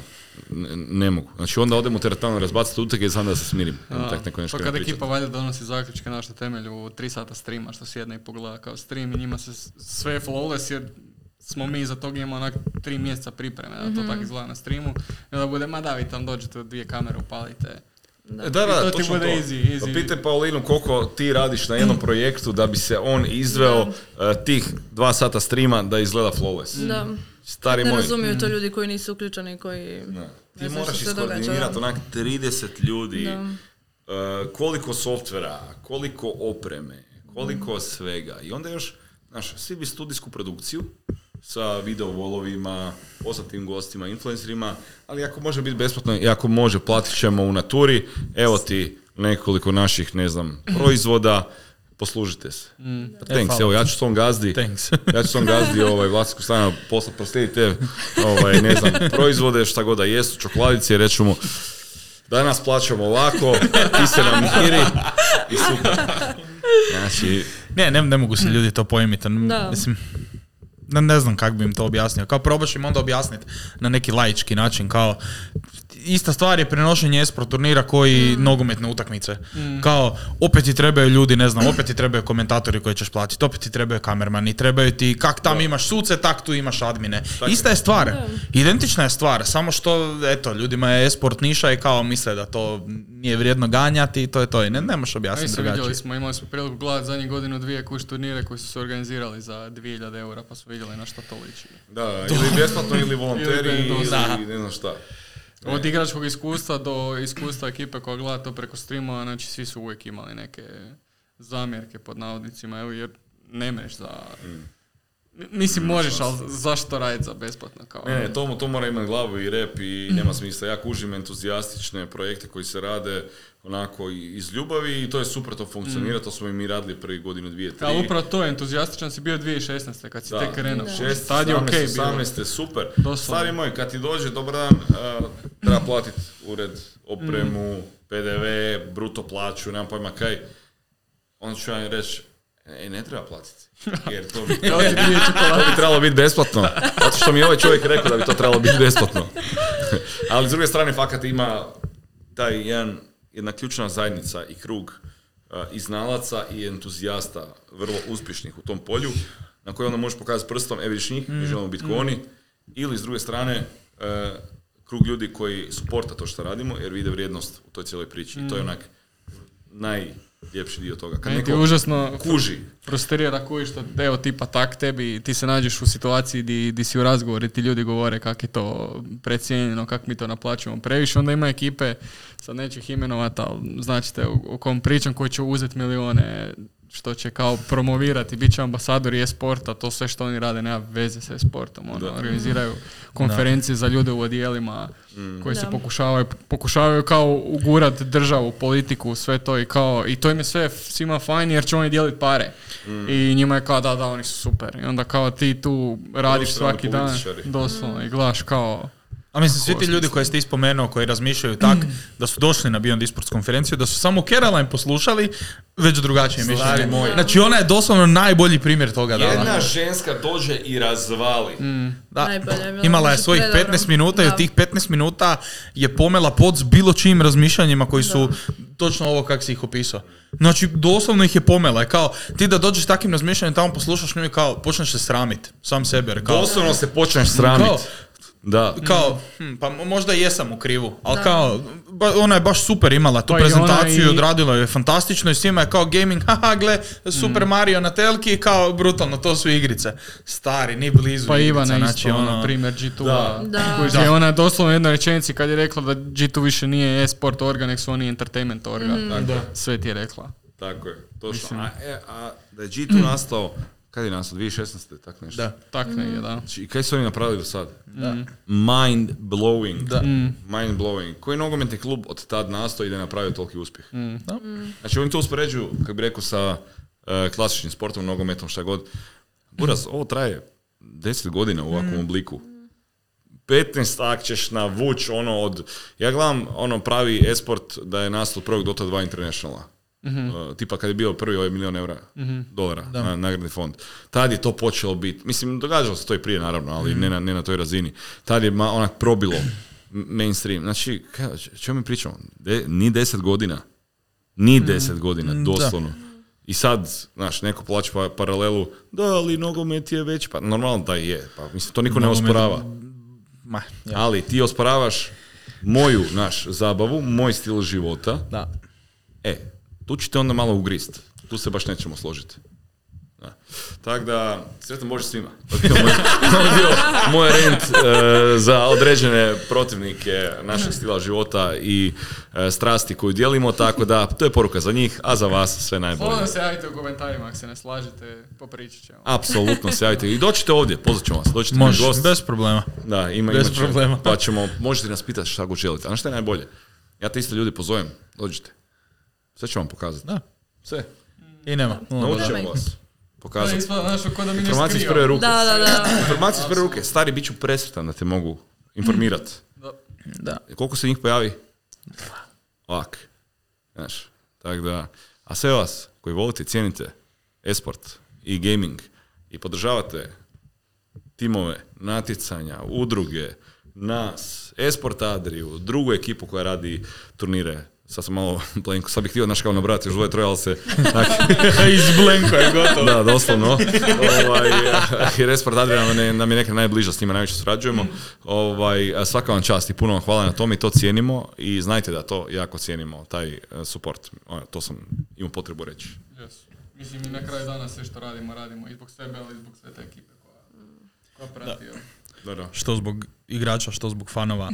ne, ne mogu. Znači onda odem u teretanu razbaciti utege i znam da se smirim. Da. Tak neko nešto pa ne kad ekipa valjda donosi zaključke na što temelju tri sata streama što sjedne i pogleda kao stream i njima se sve je flawless jer smo mi za tog imamo onak tri mjeseca pripreme da to tako izgleda na streamu i onda bude ma da vi tam dođete dvije kamere upalite Da, da, I to ti točno bude to. easy, easy. Pa pitaj Paulinu koliko ti radiš na jednom projektu da bi se on izveo eh, tih dva sata streama da izgleda flawless. da. Stari Ne moj. razumiju to ljudi koji nisu uključeni, koji... Da. ne Ti moraš iskoordinirati onak 30 ljudi, Da. eh, koliko softvera, koliko opreme, koliko svega. I onda još, znaš, svi bi studijsku produkciju sa video volovima, poznatim gostima, influencerima, ali ako može biti besplatno i ako može, platit ćemo u naturi, evo ti nekoliko naših, ne znam, proizvoda, poslužite se. Pa thanks, hvala. evo ja ću svom gazdi, Thanks. ja ću svom gazdi ovaj, vlastinsku stranu poslati proslijediti te ovaj, ne znam, proizvode, šta god da jesu, čokoladice mu danas plaćamo ovako, ti se nam miri i super. Znači, Ne, ne, ne mogu se ljudi to pojmiti. Da. Mislim, ne, ne znam kako bi im to objasnio. Kao probaš im onda objasniti na neki laički način, kao ista stvar je prenošenje esport turnira koji nogometne utakmice. Kao, opet ti trebaju ljudi, ne znam, opet ti trebaju komentatori koje ćeš platiti, opet ti trebaju kamermani, trebaju ti, kak tam imaš suce, tak tu imaš admine. Ista je stvar, identična je stvar, samo što, eto, ljudima je esport niša i kao misle da to nije vrijedno ganjati i to je to. I ne, ne možeš objasniti isto vidjeli drugačije. smo, imali smo priliku gledati zadnjih godinu dvije kuš turnire koji su se organizirali za 2000 eura pa su vidjeli na što to liči. da, ili besplatno ili volonteri Ili ili, ne znam šta. Od igračkog iskustva do iskustva ekipe koja gleda to preko streama, znači svi su uvijek imali neke zamjerke pod navodnicima, evo, jer ne mreš za... Mislim, možeš, ali zašto raditi za besplatno? Kao, Ne, ne, to, to mora imati glavu i rep i nema smisla. Ja kužim entuzijastične projekte koji se rade onako iz ljubavi i to je super, to funkcionira, to smo i mi radili prvi godinu, dvije, tri. Ali upravo to, entuzijastičan si bio 2016. kad si Da, tek krenuo. šest, Tad je 17, okej bilo. 18, super. Doslovno. Stari moj, kad ti dođe, dobar dan, uh, treba platiti ured, opremu, Mm. PDV, bruto plaću, nemam pojma kaj. Onda ću ja reći, e, ne treba platiti. Jer to bi, to bi trebalo biti besplatno. Zato što mi je ovaj čovjek rekao da bi to trebalo biti besplatno. Ali s druge strane, fakat ima taj jedan, jedna ključna zajednica i krug a, i znalaca i entuzijasta, vrlo uspješnih u tom polju, na koje onda možeš pokazati prstom, e vidiš njih, mi želimo biti ko oni, ili s druge strane, e, krug ljudi koji suporta to što radimo, jer vide vrijednost u toj cijeloj priči. I to je onak najljepši dio toga. Kad neko užasno kuži, frustrira koji što, evo tipa tak tebi, ti se nađeš u situaciji di, di si u razgovoru i ti ljudi govore kak je to precijenjeno, kak mi to naplaćujemo previše, onda ima ekipe, sad neću ih imenovati, ali značite o, o kom pričam, koji će uzeti milione, što će kao promovirati, bit će ambasadori e-sporta, to sve što oni rade nema veze sa e-sportom, ono, organiziraju konferencije za ljude u odijelima koji se Da. pokušavaju, pokušavaju kao ugurat državu, politiku, sve to i kao, i to im je sve svima fajn jer će oni dijeliti pare. I njima je kao da, da, oni su super. I onda kao ti tu radiš Profesionalni svaki dan, doslovno, i gledaš kao, A mislim, svi ti ljudi koje ste ispomenuo, koji razmišljaju tak, da su došli na Beyond Esports konferenciju, da su samo Caroline poslušali, već drugačije mišljenje. moj. Znači, ona je doslovno najbolji primjer toga dala. jedna ženska dođe i razvali. Da. Najbolje je bilo, Imala je znači, svojih predobro. 15 minuta i u tih 15 minuta je pomela pod s bilo čijim razmišljanjima koji su točno ovo kako si ih opisao. Znači, doslovno ih je pomela. Kao, ti da dođeš takvim razmišljanjem tamo poslušaš nju i kao, počneš se sramit. Sam sebe. Jer kao, Doslovno se počneš sramit. Kao- Da. kao, hm, pa mo- možda i jesam u krivu, ali kao, ba- ona je baš super imala tu Pa prezentaciju, i- odradila je fantastično i svima je kao gaming, haha, gle, Super Mm. Mario na telki, kao brutalno, to su igrice. Stari, ni blizu pa igrica, Ivana znači, isto, ono, ono, primjer G2. Da. Da. Da. je ona doslovno u jednoj rečenici kad je rekla da G2 više nije e-sport orga, nek su oni entertainment orga. Da. Sve ti je rekla. Tako je, točno. A, e, a da je G2 nastao, kad je nastao, 2016. tak nešto. Da. Tak negdje, da. Znači, kaj su oni napravili do sad? Mind blowing. Da. Mind blowing. Koji nogometni klub od tad nastao i da je napravio toliki uspjeh? Da. Znači, oni to uspoređuju, kako bi rekao, sa e, klasičnim sportom, nogometom, šta god. Buraz, ovo traje 10 godina u ovakvom obliku. 15 tak ćeš navuć ono od... Ja gledam ono pravi esport da je nastao od prvog Dota 2 Internationala. Uh, tipa kad je bio prvi ovaj milion eura dolara na, nagradni fond. Tad je to počelo biti, mislim događalo se to i prije naravno, ali ne, na, ne na toj razini. Tad je ma, onak probilo mainstream. Znači, kaj, čemu mi pričamo? De, ni 10 godina. Ni 10 godina, doslovno. I sad, znaš, neko plaća pa, paralelu, da, ali nogomet je već, pa normalno da je, pa mislim, to niko ne osporava. Ma, ja. Ali ti osporavaš moju, naš, zabavu, moj stil života, Da. e, tu ćete onda malo ugrist. Tu se baš nećemo složiti. Da. Tako da, sretan Bože svima. To je bio moj, rent e, za određene protivnike našeg stila života i e, strasti koju dijelimo, tako da to je poruka za njih, a za vas sve najbolje. Slobodno se javite u komentarima ako se ne slažete, popričat ćemo. Apsolutno se javite i dođite ovdje, pozvat ćemo vas, Može, gost. bez problema. Da, ima, Bez problema. Pa ćemo, možete nas pitati šta god želite. A znaš šta je najbolje? Ja te isto ljudi pozovem, dođite. Sve ću vam pokazati. Da. Sve. I nema. nula Naučit ćemo vas. Da, Pokazati. da Informacije iz prve ruke. Da, da, da. Informacije iz prve ruke. Stari, bit ću presretan da te mogu informirati. Da. Koliko se njih pojavi? Ovak. Znaš, tako da. A sve vas koji volite i cijenite esport i gaming i podržavate timove, natjecanja, udruge, nas, Esport Adriju, drugu ekipu koja radi turnire. Sad sam malo blenko, sad bih htio, znaš kao nabrati još dvoje troje, ali se... Iz Blenko je gotovo. da, doslovno. ovaj, jer Esport Adria nam je, nam je neka najbliža, s njima najviše surađujemo. Ovaj, a svaka vam čast i puno vam hvala na tome i to cijenimo i znajte da to jako cijenimo, taj eh, support. To sam imao potrebu reći. Yes. Mislim i na kraju dana sve što radimo, radimo i zbog sebe, ali i zbog sve te ekipe koja, koja prati. Da, da. Što zbog igrača, što zbog fanova,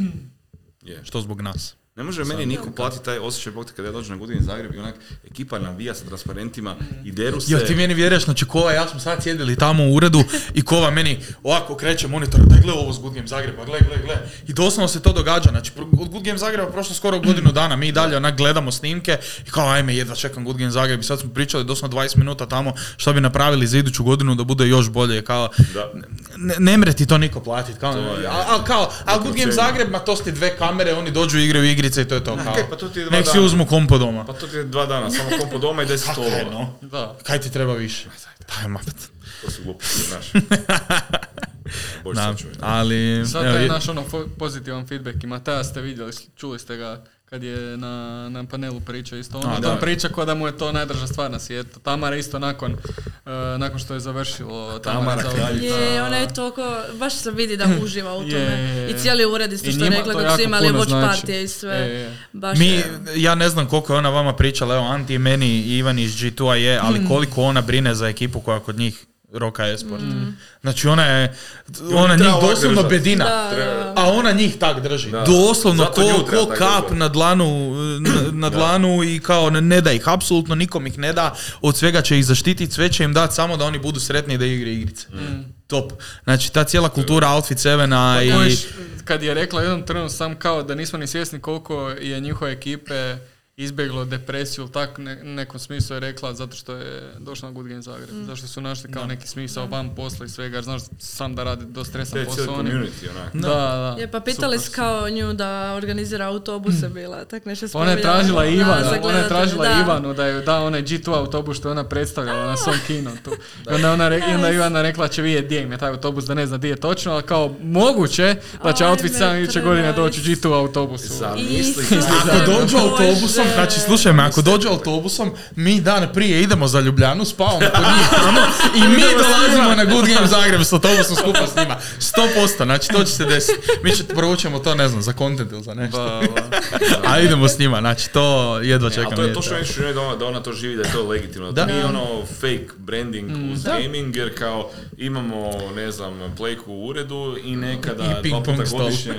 Je. što zbog nas. Ne može meni niko platiti taj osjećaj te kada ja dođem na godini Zagreb i onak ekipa navija sa transparentima i deru se. Jo, ti meni vjeruješ, znači kova, ja smo sad sjedili tamo u uredu i kova meni ovako kreće monitor, daj gle ovo s Good Game Zagreba, gle, gle, gle. I doslovno se to događa, znači od Good Game Zagreba prošlo skoro godinu dana, mi i dalje onak gledamo snimke i kao ajme jedva čekam Good Game Zagreb i sad smo pričali doslovno 20 minuta tamo šta bi napravili za iduću godinu da bude još bolje, kao Da. ne, ne mre ti to niko platiti, kao, To a, a, kao, a Good Game. Zagreb, ma to su ti dve kamere, oni dođu i igraju igrice i to je to, kao. kaj, pa to ti je dva Nek si dana. uzmu kompo doma. Pa to ti je dva dana, samo kompo doma i deset je, stolova. no? Da. Kaj ti treba više? Pa, ma, To su gluposti, znaš. Bože ali... Sad taj je- naš ono pozitivan feedback i Mateja ste vidjeli, čuli ste ga kad je na, na panelu priča isto. Ono, da. priča kao da mu je to najdrža stvar na svijetu. Tamara isto nakon, eh, nakon što je završilo Tamara za- kraljica. Je, ona je toliko, baš se vidi da uživa u Je, tome. je, je. I cijeli ured isto što je rekla dok su imali watch znači. partije i sve. Je, je. Baš Mi, je. ja ne znam koliko je ona vama pričala, evo Anti i meni i Ivan iz G2 je, ali Hmm. koliko ona brine za ekipu koja kod njih roka esport. Znači ona je, ona njih doslovno držat. bedina. Da, da. A ona njih tak drži. Da. Doslovno Zato ko, ko kap držat. na dlanu, na, na dlanu i kao ne, ne da ih, apsolutno nikom ih ne da, od svega će ih zaštititi, sve će im dati samo da oni budu sretni i da igre igrice. Top. Znači ta cijela kultura Outfit Sevena i... Kojiš, kad je rekla u jednom trenu sam kao da nismo ni svjesni koliko je njihove ekipe izbjeglo depresiju, ili tak ne, nekom smislu je rekla zato što je došla na Good Game Zagreb. Zašto su našli kao neki smisao van posla i svega, jer znaš sam da radi dosta stresan posao. oni- onak. Da, da. Je, pa pitali Super s kao nju da organizira autobuse bila, tak nešto Pa Ona je tražila Da, Ivana, za ona je tražila da. Ivanu da je da onaj G2 autobus što je ona predstavljala na svom keynotu. I onda, ona re, onda je Ivana rekla će vidjeti gdje im je taj autobus, da ne zna gdje je točno, ali kao moguće da će Ajme, Outfit 7 iduće godine doći u G2 autobusu. Zamisli. Ako dođu autobusom, znači slušaj me, ako dođu autobusom, mi dan prije idemo za Ljubljanu, spavamo kod njih tamo i mi dolazimo na Good Game Zagreb s autobusom skupa s njima. 100%, znači to će se desiti. Mi će provučemo to, ne znam, za content ili za nešto. A idemo s njima, znači to jedva čekam. Ali to je to što neću da ona, da ona to živi, da je to legitimno. Da, Da. nije ono fake branding uz gaming, jer kao imamo, ne znam, playku u uredu i nekada I dva puta godišnje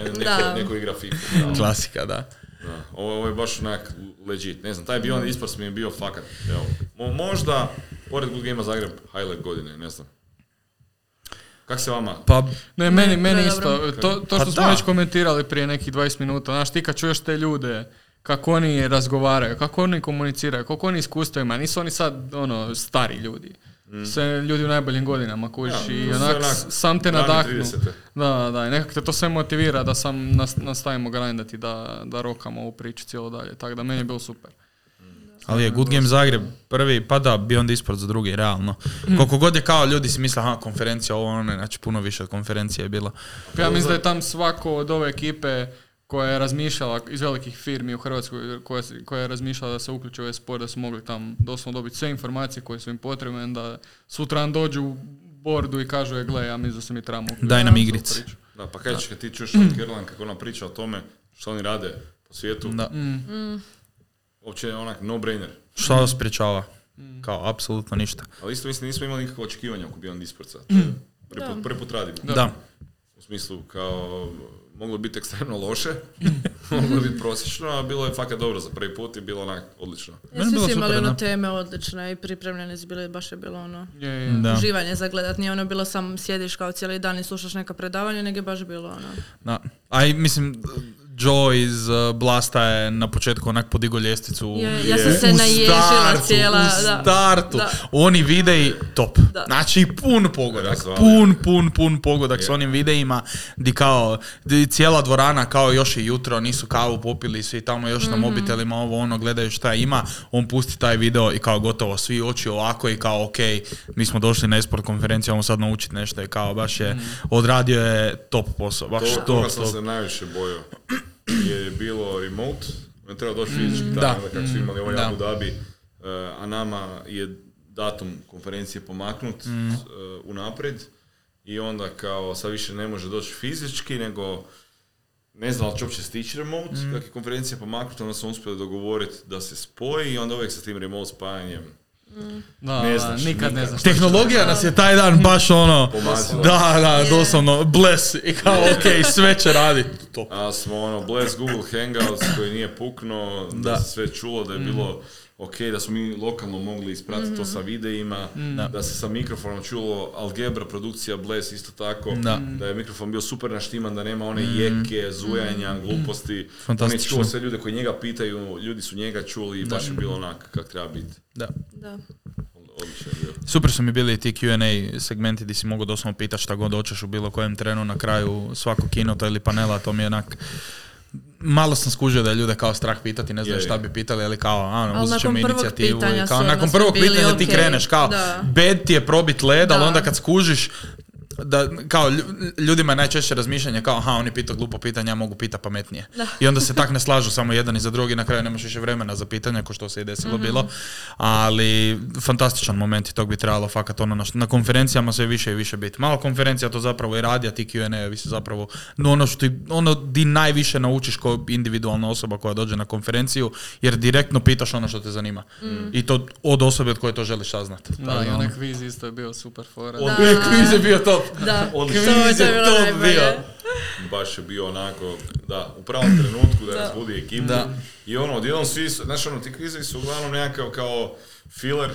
neko, igra FIFA. Klasika, da. Da. Ovo, ovo je baš onak legit. Ne znam, taj Beyond Esports mi je bio fakat. Evo, mo- možda, pored Good Gamea Zagreb, highlight godine, ne znam. Kak se vama? Pa, Ne, meni, Ne, meni je isto. dobro. To, to Pa što smo da. već komentirali prije nekih 20 minuta. Znaš, ti kad čuješ te ljude, kako oni razgovaraju, kako oni komuniciraju, koliko oni iskustva imaju. Nisu oni sad, ono, stari ljudi. Sve ljudi u najboljim godinama, kužiš, Ja, i onak, onak sam te nadahnu. 30. Da, da, i nekako te to sve motivira da sam nas, nastavimo grindati, da, da rokamo ovu priču cijelo dalje. Tako da meni je bilo super. ali je Good Game Zagreb prvi, pa da, Beyond Esport za drugi, realno. Koliko god je kao ljudi si misle, aha, konferencija, ovo, ono, znači puno više od konferencije je bila. Pa Ja mislim da je tam svako od ove ekipe koja je razmišljala iz velikih firmi u Hrvatskoj, koja, koja je razmišljala da se uključe u sport, da su mogli tam doslovno dobiti sve informacije koje su im potrebne, da sutra dođu u bordu i kažu, je, gle, ja mislim da se mi trebamo Daj nam igrice." Da, pa kažeš kad ti čuješ od Kerlan kako ona priča o tome što oni rade po svijetu, Da. uopće je onak no-brainer. Što vas sprječava? Kao, apsolutno ništa. Ali isto mislim nismo imali nikakve očekivanja oko Beyond Esportsa. To je Prvi put, prvi put radimo. Da. U smislu kao moglo biti ekstremno loše, moglo biti prosječno, a bilo je fakat dobro za prvi put i bilo onak odlično. Je Svi bilo su imali ono teme odlične i pripremljene su bile, baš je bilo ono Je, je. Da. uživanje za gledat. Nije ono bilo sam sjediš kao cijeli dan i slušaš neka predavanja, nego je baš bilo ono. Da. A i mislim, Joe iz uh, Blasta je na početku onak podigo ljestvicu. Je, ja sam se naježila startu, cijela. U da. startu. Da. Oni videi top. Da. Znači pun pogodak. Pun, pun, pun pogodak s Je. onim videima di kao di cijela dvorana kao još je jutro, nisu kavu popili svi tamo još Mhm. na mobitelima ovo ono gledaju šta ima, on pusti taj video i kao gotovo svi oči ovako i kao ok, mi smo došli na esport konferenciju, ajmo sad naučiti nešto i kao baš je odradio je top posao, baš To, top, toga sam top. se najviše bojao. Jer je bilo remote, on treba doći fizički da. tamo, kako su imali ovaj Da. Abu Dhabi, eh, a nama je datum konferencije pomaknut Mm. eh, unaprijed i onda kao sad više ne može doći fizički, nego ne znam da će uopće stići remote, Mm. kako je konferencija pomaknuta, onda smo uspjeli dogovoriti da se spoji i onda uvijek sa tim remote spajanjem Da, Ne znaš, nikad ne znaš. Tehnologija nas je taj dan baš ono, Pomazila. da, da, doslovno, bless i kao ok, sve će raditi. Top. A smo ono, bless Google Hangouts koji nije puknuo, da, Da. se sve čulo, da je bilo ok, da smo mi lokalno mogli ispratiti to sa videima, da se sa mikrofonom čulo, Algebra produkcija Bless isto tako, Da. je mikrofon bio super naštiman, da nema one jeke, zujanja, gluposti. On je Fantastično. čuo sve ljude koji njega pitaju, ljudi su njega čuli i baš je bilo onak kak treba biti. Da. Da. Super su mi bili ti Q&A segmenti gdje si mogao doslovno pitati šta god hoćeš u bilo kojem trenu na kraju svakog kinota ili panela, to mi je onak... Malo sam skužio da je ljude kao strah pitati, ne Je, šta bi pitali, ali kao, a, Ali uzet ćemo inicijativu. I kao, nakon prvog pitanja ti ok, kreneš, kao, da. bed ti je probit led, ali Da. onda kad skužiš, da, kao lju- ljudima je najčešće razmišljanje kao, aha, on je pitao glupo pitanje, ja mogu pita pametnije. Da. I onda se tak ne slažu samo jedan i za drugi, na kraju nemaš više vremena za pitanje, ko što se i desilo bilo. Ali fantastičan moment i tog bi trebalo fakat ono na, na konferencijama sve više i više biti. Malo konferencija to zapravo i radi, a ti Q&A-ovi se zapravo no ono što ti- ono di najviše naučiš kao individualna osoba koja dođe na konferenciju, jer direktno pitaš ono što te zanima. I to od osobe od koje to želiš saznati. Da, i onaj kviz isto je bio super fora. Da. Kviz je bio top. Da, to, Odlično. to je Kviz je bilo najbolje. bio. baš je bio onako, da, u pravom trenutku da, Da. razbudi ekipu. Da. I ono, odjednom svi, su- znaš ono, ti kvizovi su uglavnom nekakav kao filler,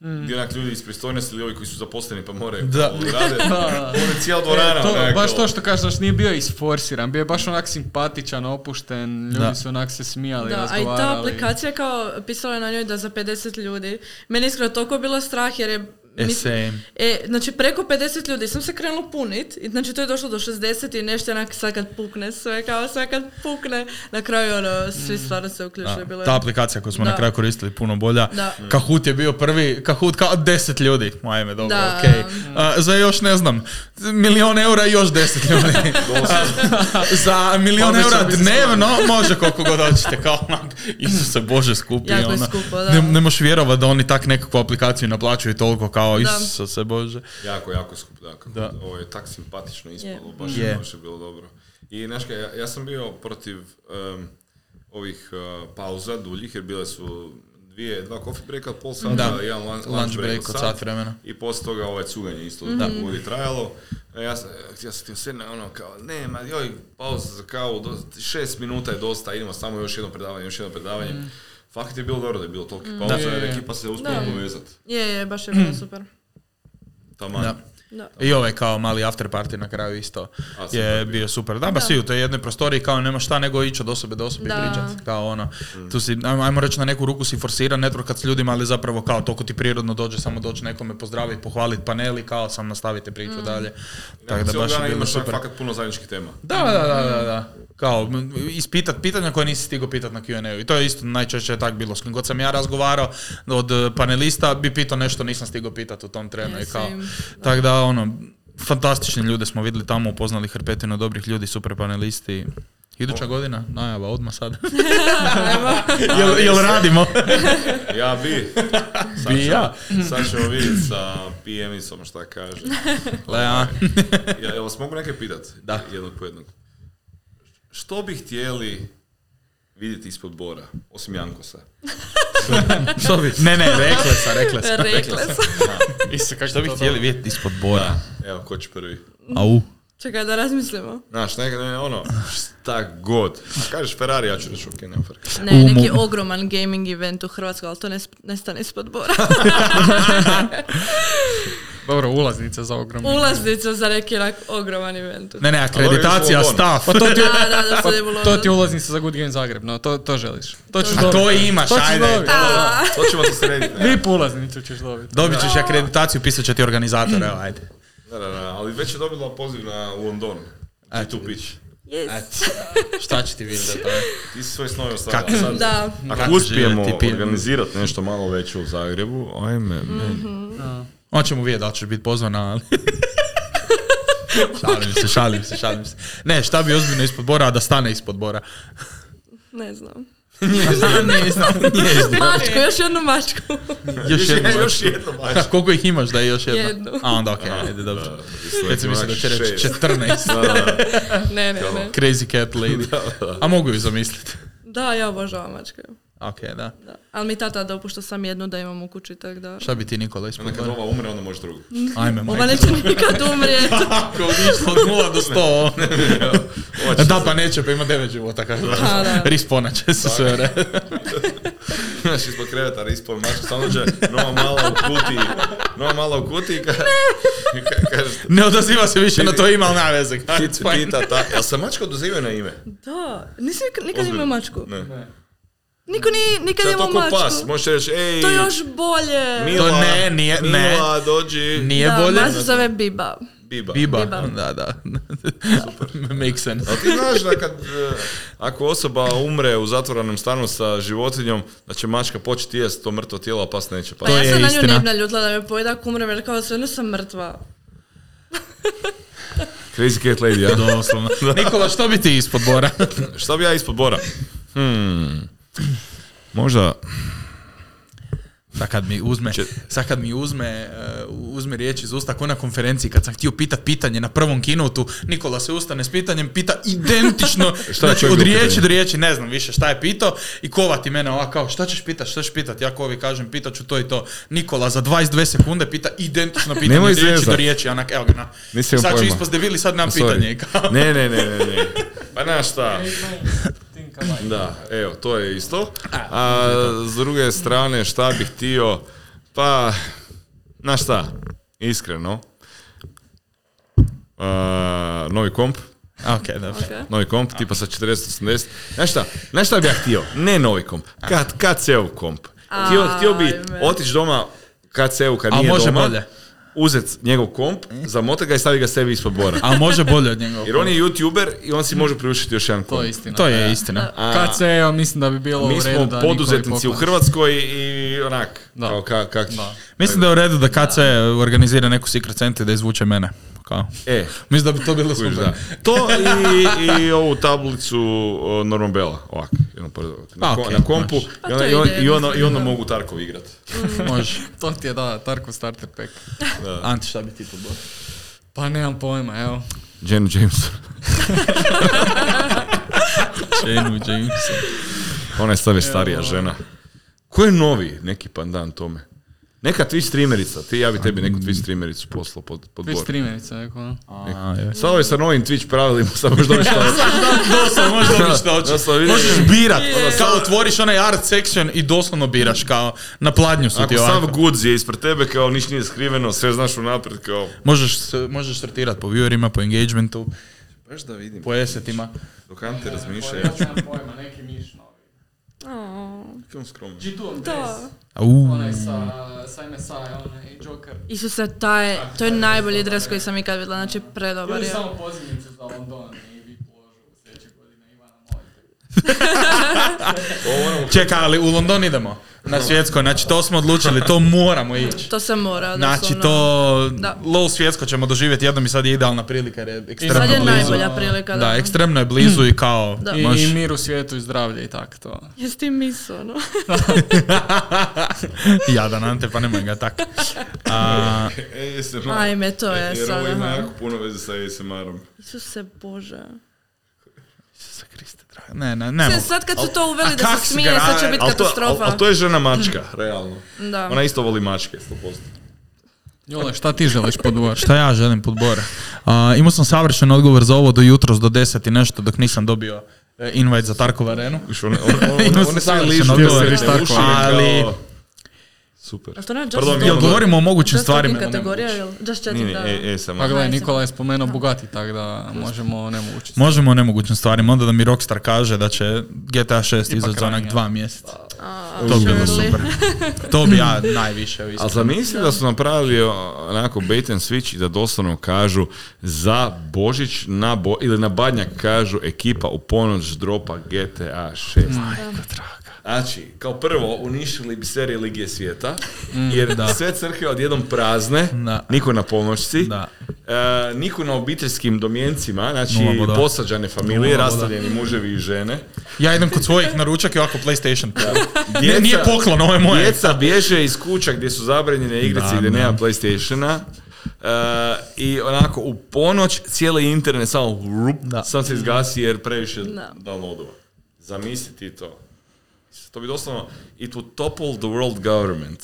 gdje onak ljudi iz pristojnosti ili ovi koji su zaposleni pa moraju Da. rade, Da. ono cijela dvorana. E, to, onak, baš to što kažeš, znaš, nije bio isforsiran, bio je baš onak simpatičan, opušten, ljudi Da. su onak se smijali, Da, a i razgovarali. ta aplikacija kao pisala je na njoj da za 50 ljudi. Meni je iskreno toliko bilo strah jer je E, mis- same. E, znači preko 50 ljudi sam se krenula punit i znači to je došlo do 60 i nešto onak sad kad pukne sve kao sad kad pukne na kraju ono svi stvarno se uključili Da, bilo je- ta aplikacija koju smo Da. na kraju koristili puno bolja. Da. Kahoot je bio prvi, Kahoot kao 10 ljudi. Ajme, dobro, Da. okej. A, za još ne znam, milion eura i još 10 ljudi. A, za milion eura dnevno može koliko god hoćete. Kao onak, Isuse Bože skupi. Jako je ono. skupo, da. Ne, ne možeš vjerovat da oni tak nekakvu aplikaciju naplaćuju toliko kao Da. Isuse Bože. Jako, jako skup, da. Kako, Da. Ovo je tak simpatično ispalo, baš, Je. je. baš je bilo dobro. I znaš ja, ja sam bio protiv em, ovih uh, pauza duljih, jer bile su dvije, dva coffee breaka od pol sata, Da. jedan lunch, Lunch break od sat vremena. I poslije toga ovaj cuganje isto da vodi trajalo. A ja sam, ja sam htio sve na ono kao, nema, joj, pauza za kavu, do, šest minuta je dosta, idemo samo još jedno predavanje, još jedno predavanje. Fakt je bilo dobro da je bilo toliko pauza, jer Je. ekipa se uspjela povezati. Je, je, baš je bilo super. Taman. Da. Da. I ovaj kao mali after party na kraju isto A, super je bio. bio super. Da, ba svi u toj jednoj prostoriji kao nema šta nego ići od osobe do osobe i Da. pričat. Kao ono, tu si, ajmo, reći na neku ruku si forsiran networkat s ljudima, ali zapravo kao toliko ti prirodno dođe samo doći nekome pozdraviti, pohvaliti panel i kao sam nastavite priču Mm. dalje. Tako da baš je bilo super. fakat puno zajedničkih tema. Da, da, da, da, da. Kao, ispitat pitanja koje nisi stigao pitat na Q&A. I to je isto najčešće tak bilo. S kim god sam ja razgovarao od panelista, bi pitao nešto nisam stigao pitat u tom trenu. I kao, tako da, ono, fantastični ljude smo vidjeli tamo, upoznali hrpetinu dobrih ljudi, super panelisti. Iduća godina, najava, odmah sad. jel, jel radimo? Ja bi. Sad Bi ćemo- ja. Sad ćemo vidjeti sa PM-icom šta kaže. Lea. Ja, jel vas mogu neke pitat? Da. Jednog po jednog. Što bi htjeli vidjeti ispod bora, osim Jankosa? Što bi? Ne, ne, rekle sa, rekle sa. Rekle sam. Isuse, kaže, što bi htjeli vidjeti ispod bora? Evo, ko će prvi? Au. Čekaj da razmislimo. Znaš, neka, ne, ono, šta god. A kažeš Ferrari, ja ću reći, ok, nema. Ne, U, neki mo- ogroman gaming event u Hrvatskoj, ali to ne, sp- ne stane ispod bora. Dobro, ulaznica za ogromno. Ulaznica za neki onak ogroman event. Ne, ne, akreditacija, staff. Pa to ti, Da, pa se to ti ulaznica za Good Game Zagreb, no to, to želiš. To ćeš A dobiti. to imaš, To ćeš ajde. dobiti. To ćemo ti srediti. VIP ulaznicu ćeš dobiti. Dobit ćeš akreditaciju, pisat će ti organizator, evo, ajde. Da, da, da, ali već je dobila poziv na London. Eto. G2 pitch. Yes. Šta će ti vidjeti da? Ti si svoje snove ostavila. Kako? Sad, Da. Ako uspijemo organizirati nešto malo veće u Zagrebu, ajme, meni. On će mu vidjeti da li ćeš biti pozvana, ali... šalim se, šalim se, šalim se. Ne, šta bi ozbiljno ispod bora, a da stane ispod bora? Ne znam. Nije znam, nije znam. Mačku, još jednu mačku. Još jedno. još jedno A koliko ih imaš da je još jedna? Jednu. A onda okej, ajde, dobro. Već sam mislio da će reći šest. 14. Da, da, da. Ne, ne, ne. Crazy cat lady. A mogu ju zamisliti. Da, ja obožavam mačke. Ok, da. Da. Ali mi tata dopušta sam jednu da imam u kući, tako da... Šta bi ti Nikola ispod Onda kad ova umre, onda može drugu. Ajme, Ova majke. neće nikad umrijeti. Ako išlo od 0 do 100. Da, pa neće, pa ima 9 života, kaže. Da, da. Respawnat će se sve re. Znaš, ispod kreveta rispon mačka, samo će nova mala u kutiji, nova mala u kutiji, ka, i ka, kaže, Ne odaziva se više na to ima, ali nema veze. It's fine. pita ta, jel se mačka odazivaju na ime? Da, nisi nikad, imao mačku. Ne. Niko ni, nikad Sad imao to mačku. pas, možeš reći, ej, To je još bolje. Mila, To ne, nije- ne. Mila, dođi, Nije da, bolje? mačka se zove Biba. biba. Biba. Biba. Da, da. Make sense. Ali ti znaš da kad, e, ako osoba umre u zatvorenom stanu sa životinjom, da će mačka početi jest to mrtvo tijelo, a pas neće. Pa Pa ja je sam na nju istina. ne bi naljutila da me pojeda ako umrem, jer kao sve sam mrtva. Crazy Cat Lady, ja? Doslovno. Nikola, što bi ti ispod Bora? Šta bi ja ispod Bora? Hmm. Možda... Sad kad mi uzme, sad kad mi uzme, uh, uzme riječ iz usta, ko na konferenciji, kad sam htio pitat pitanje na prvom kinutu, Nikola se ustane s pitanjem, pita identično, Šta je znači od riječi pitanje? do riječi, ne znam više šta je pitao, i kovati mene ovako kao, šta ćeš pitat, šta ćeš pitat, ja Kovi kažem, pitat ću to i to. Nikola za 22 sekunde pita identično pitanje Nemoj od riječi zezat. do riječi, onak, evo ga na. Nisam Sad ću ispast debili, sad nemam pitanje. Kao, Ne, ne, ne, ne, ne. Pa znaš šta? Da, evo, to je isto. A s druge strane, šta bih htio? Pa, znaš šta? Iskreno. A, novi komp. ok, dobro. Ok. Novi komp, tipa sa 40-80. Znaš šta? Znaš šta bi ja htio? Ne novi komp. Kad, KC-ov komp. Htio, htio bi otići doma kad A nije može doma. bolje. Uzet njegov komp, zamotati ga i staviti ga sebi ispod bora. A može bolje od njega. Jer on je youtuber i on si može priuštiti još jedan komp. To je istina. To je istina. A- Kad se, evo, mislim da bi bilo Mi u redu smo da poduzetnici u Hrvatskoj i onak, Da. kao ka, kak. Da. Mislim da je u redu da KC organizira neku secret center da izvuče mene. Kao. E, Mislim da bi to bilo super. da. To i, i ovu tablicu Norman Bella, ovak, jedno pored ovak, na, okej, na kompu, može. A i to onda, ide, i, on, i, onda, mislim, i onda da. mogu Tarkov igrat. Može. To ti je da, Tarko starter pack. Anti, šta bi ti podborio? Pa nemam pojma, evo. Jen Jameson. Janu Jameson. Ona je sad već starija žena. Ko je novi neki pandan tome? Neka Twitch streamerica, ti ja bi tebi neku Twitch streamericu poslao pod, pod Twitch streamerica, neko. ono. A, je. Sad ovaj sa novim Twitch pravilima, sad možeš dobiti šta Doslovno, možeš dobiti što hoćeš. Možeš birat. Je. Kao otvoriš onaj art section i doslovno biraš kao na pladnju su ti Ako sav ovako. goods je ispred tebe, kao niš nije skriveno, sve znaš unaprijed, kao... Možeš, možeš sortirat po viewerima, po engagementu, Baš da vidim. po esetima. Dok Ante razmišlja, Ja nemam pojma, neki miš novi. Oh, Kako skromno. G2 Da. Au. Onaj sa, sa MSI, onaj Joker. Isuse, taj, to je najbolji dres koji sam ikad vidjela, znači predobar Ili je. samo pozivnicu za London i vi položu u sljedeće godine Ivana molite. Čekaj, ali u London idemo. Na svjetsko, znači to smo odlučili, to moramo ići. To se mora, Znači doslovno. to, Da. low svjetsko ćemo doživjeti jednom i sad je idealna prilika jer je ekstremno Sad je blizu. najbolja prilika, da. Da, ekstremno je blizu i kao, Da. I, možeš- I mir u svijetu i zdravlje i tak to. Jesi ti miso, no? Jadan Ante, pa nemoj ga tak. A, ASMR. Ajme, to je Jer sad, ovo ima aha. jako puno veze sa ASMR-om. Isuse Bože. Kriste, draga. Ne, ne, ne. Sad, mogu. sad kad su to uveli da se smije, sad će biti Ali katastrofa. al- al to je žena mačka, realno. Da. Ona isto voli mačke, 100%. Jole, šta ti želiš podvući? Šta ja želim pod bore? A, imao sam savršen odgovor za ovo do jutros do 10 i nešto dok nisam dobio e, invite za Tarkov arenu. Imao sam sve savršen odgovor. ali- Super. A to ne Just Pardon, jel govorimo o mogućim Just stvarima? Ne kategorija ili Just Nije, Chatting, nije, da. e, e, samo. Pa gledaj, Nikola je spomenuo Bugatti, tako da možemo nemogući. Možemo o nemogućim stvarima, onda da mi Rockstar kaže da će GTA 6 izaći za onak dva mjeseca. A, To bi bilo super. To bi ja najviše Ali iskreno. zamisli da su napravili onako bait and switch i da doslovno kažu za Božić na bo, ili na Badnjak kažu ekipa u ponoć dropa GTA 6. Znači, kao prvo, uništili bi serije Ligije svijeta, jer sve crkve odjednom prazne, Da. niko na ponoćci, Da. e, niko na obiteljskim domjencima, znači Nula posađane familije, Nula rastavljeni muževi i žene. Ja idem kod svojih na ručak i ovako PlayStation. Nije, Djeca- nije poklon, ovo je moje. Djeca bježe iz kuća gdje su zabranjene igrice Da, gdje da. nema PlayStationa. E, I onako u ponoć cijeli internet samo rup, Da. sam se izgasi jer previše Da. downloadova. Zamisli ti to. To bi doslovno it would topple the world government.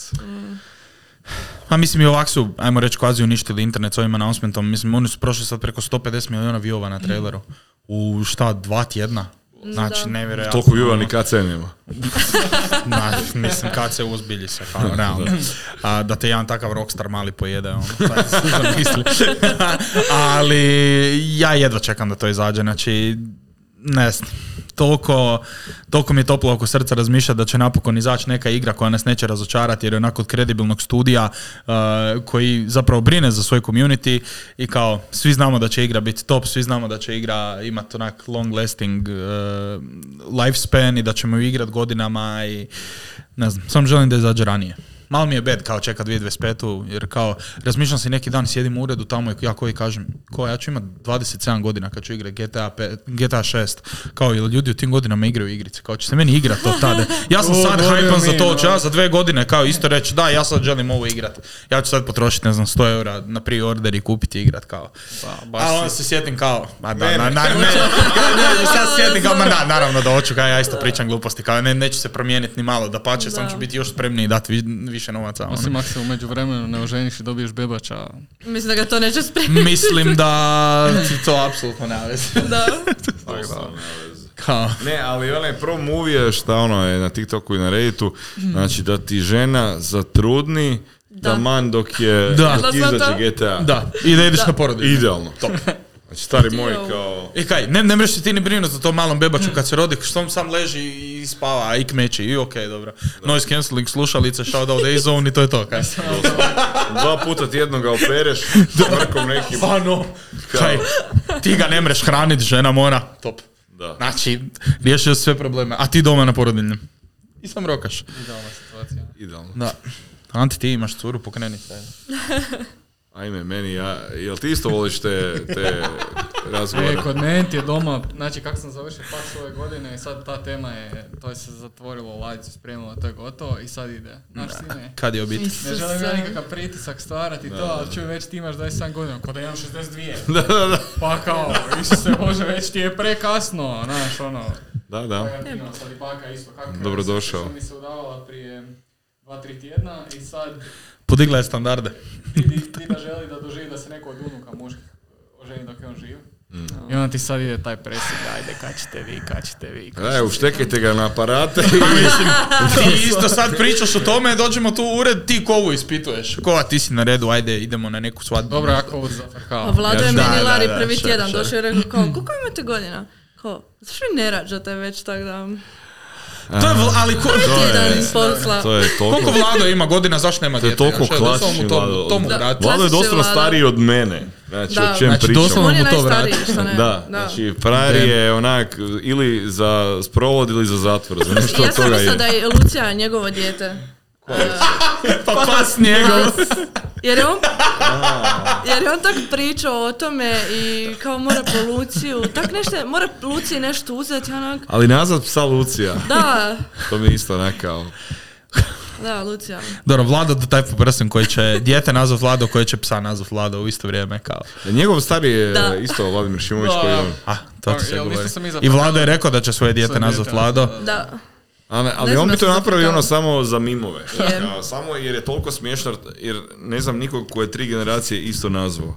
A mislim i ovak su, ajmo reći, kvazi uništili internet s ovim announcementom. Mislim, oni su prošli sad preko 150 milijuna viewova na traileru. U šta, dva tjedna? Znači, Da. nevjerojatno. Toliko viva ni KC nema. Na, mislim, kad se uzbilji se, kao, realno. A, da te jedan takav rockstar mali pojede, ono, si zamisli. Ali ja jedva čekam da to izađe, znači, ne znam, toliko, toliko mi je toplo oko srca razmišljati da će napokon izaći neka igra koja nas neće razočarati jer je onako od kredibilnog studija uh, koji zapravo brine za svoj community i kao svi znamo da će igra biti top, svi znamo da će igra imati onak long lasting uh, lifespan i da ćemo ju igrat godinama i ne znam, samo želim da izađe ranije. Malo mi je bed kao čeka 2025. jer kao, razmišljam se neki dan, sjedim u uredu tamo i ja koji kažem, ko ja ću imat 27 godina kad ću igrati GTA, GTA 6, kao ili ljudi u tim godinama igraju igrice, kao će se meni igrat to tada. Ja sam sad hajpan za to, ću ja za dve godine kao isto reći, da, ja sad želim ovo igrat. Ja ću sad potrošiti, ne znam, 100 eura na pre-order i kupiti igrat kao. Pa, A onda se sjetim kao, ma da, na, na, ne, ne, sad se sjetim kao, ma da, naravno da hoću, kao ja isto pričam gluposti, kao ne, neću se promijeniti ni malo, da pače, sam ću biti još spremniji dati više novaca. ono. Osim ako se umeđu vremenu ne oženiš i dobiješ bebača. Mislim da ga to neće spremiti. Mislim da ti to apsolutno veze. da. Kao, Ne, ali onaj pro move je šta ono je na TikToku i na Redditu, znači da ti žena zatrudni Da. taman dok je Da. dok izađe? GTA. da, i da ideš Da. na porodiljne. Idealno. Znači, stari moj kao... I kaj, ne, ne mreš se ti ni brinuti za to malom bebaču kad se rodi, što on sam leži i spava, i kmeči, i okej, dobro. Noise cancelling, slušalice, shout out A-Zone i to je to, kaj. Dva puta tjedno ga opereš, vrkom nekim. Pa no, kaj, ti ga ne mreš hranit, žena mora, top. Da. Znači, riješio si sve probleme, a ti doma na porodiljnem. I sam rokaš. Idealna situacija. Idealno. Da. Anti, ti imaš curu, pokreni se. Ajme, meni, ja, jel ti isto voliš te, te razgovore? E, kod mene ti je doma, znači kako sam završio faks ove godine i sad ta tema je, to je se zatvorilo u ladicu, spremilo, to je gotovo i sad ide. Znaš ti ne? Kad je obitelj? Ne želim ja nikakav pritisak stvarati i to, ali čuj, već ti imaš 27 godina, kod da imam 62. da, da, da. Pa kao, Isuse Bože, već ti je prekasno, znaš, ono. Da, da. Pa ja ti imam sad i baka isto, kako je, Dobrodošao. Mi se udavala prije 2-3 tjedna i sad Podigla je standarde. Dida, želi da doživi da se neko od unuka muških oženi dok je on živ. Mm. I onda ti sad ide taj presik, ajde, kad ćete vi, kad ćete vi. kad Aj, ćete vi. uštekajte ga na aparate. Ti isto sad pričaš o tome, dođemo tu u ured, ti kovu ispituješ. Kova, ti si na redu, ajde, idemo na neku svadbu. Dobro, ja coach za frkao. A Vlado je meni Lari prvi tjedan došao i rekao kao, koliko imate godina? Kao, zašto vi ne rađate već tak da... To je, ali ko, To je- posla. To je koliko toliko... Vlado ima godina, zašto nema To je djete? toliko da klasični Vlado. To mu Da. Vlado je doslovno Vlado. stariji od mene. Znači, Da. o čem Znači, pričam? doslovno mu to vrati. ne? Da, znači frajer je onak ili za sprovod ili za zatvor, za nešto Ja sam mislila je. da je Lucija njegovo dijete. Pa pas njegov. Jer je on, jer je on tak pričao o tome i kao mora po Luciju, tak nešto, mora Luciji nešto uzeti, onak, Ali nazad psa Lucija, da, to mi je isto onak kao... da, Lucija. Dobro, Vlado type of person koji će dijete nazvat Vlado, koji će psa nazvat Vlado u isto vrijeme kao. Njegov stari je Da. isto Vladimir Šimović Da. koji je on. A, to ti Pa, se govori. I Vlado je rekao da će svoje dijete nazvat Vlado. da, da. Da, Ali, ali on bi to napravio ono samo za mimove. Kao, samo jer je toliko smiješno, jer ne znam nikog ko je tri generacije isto nazvao.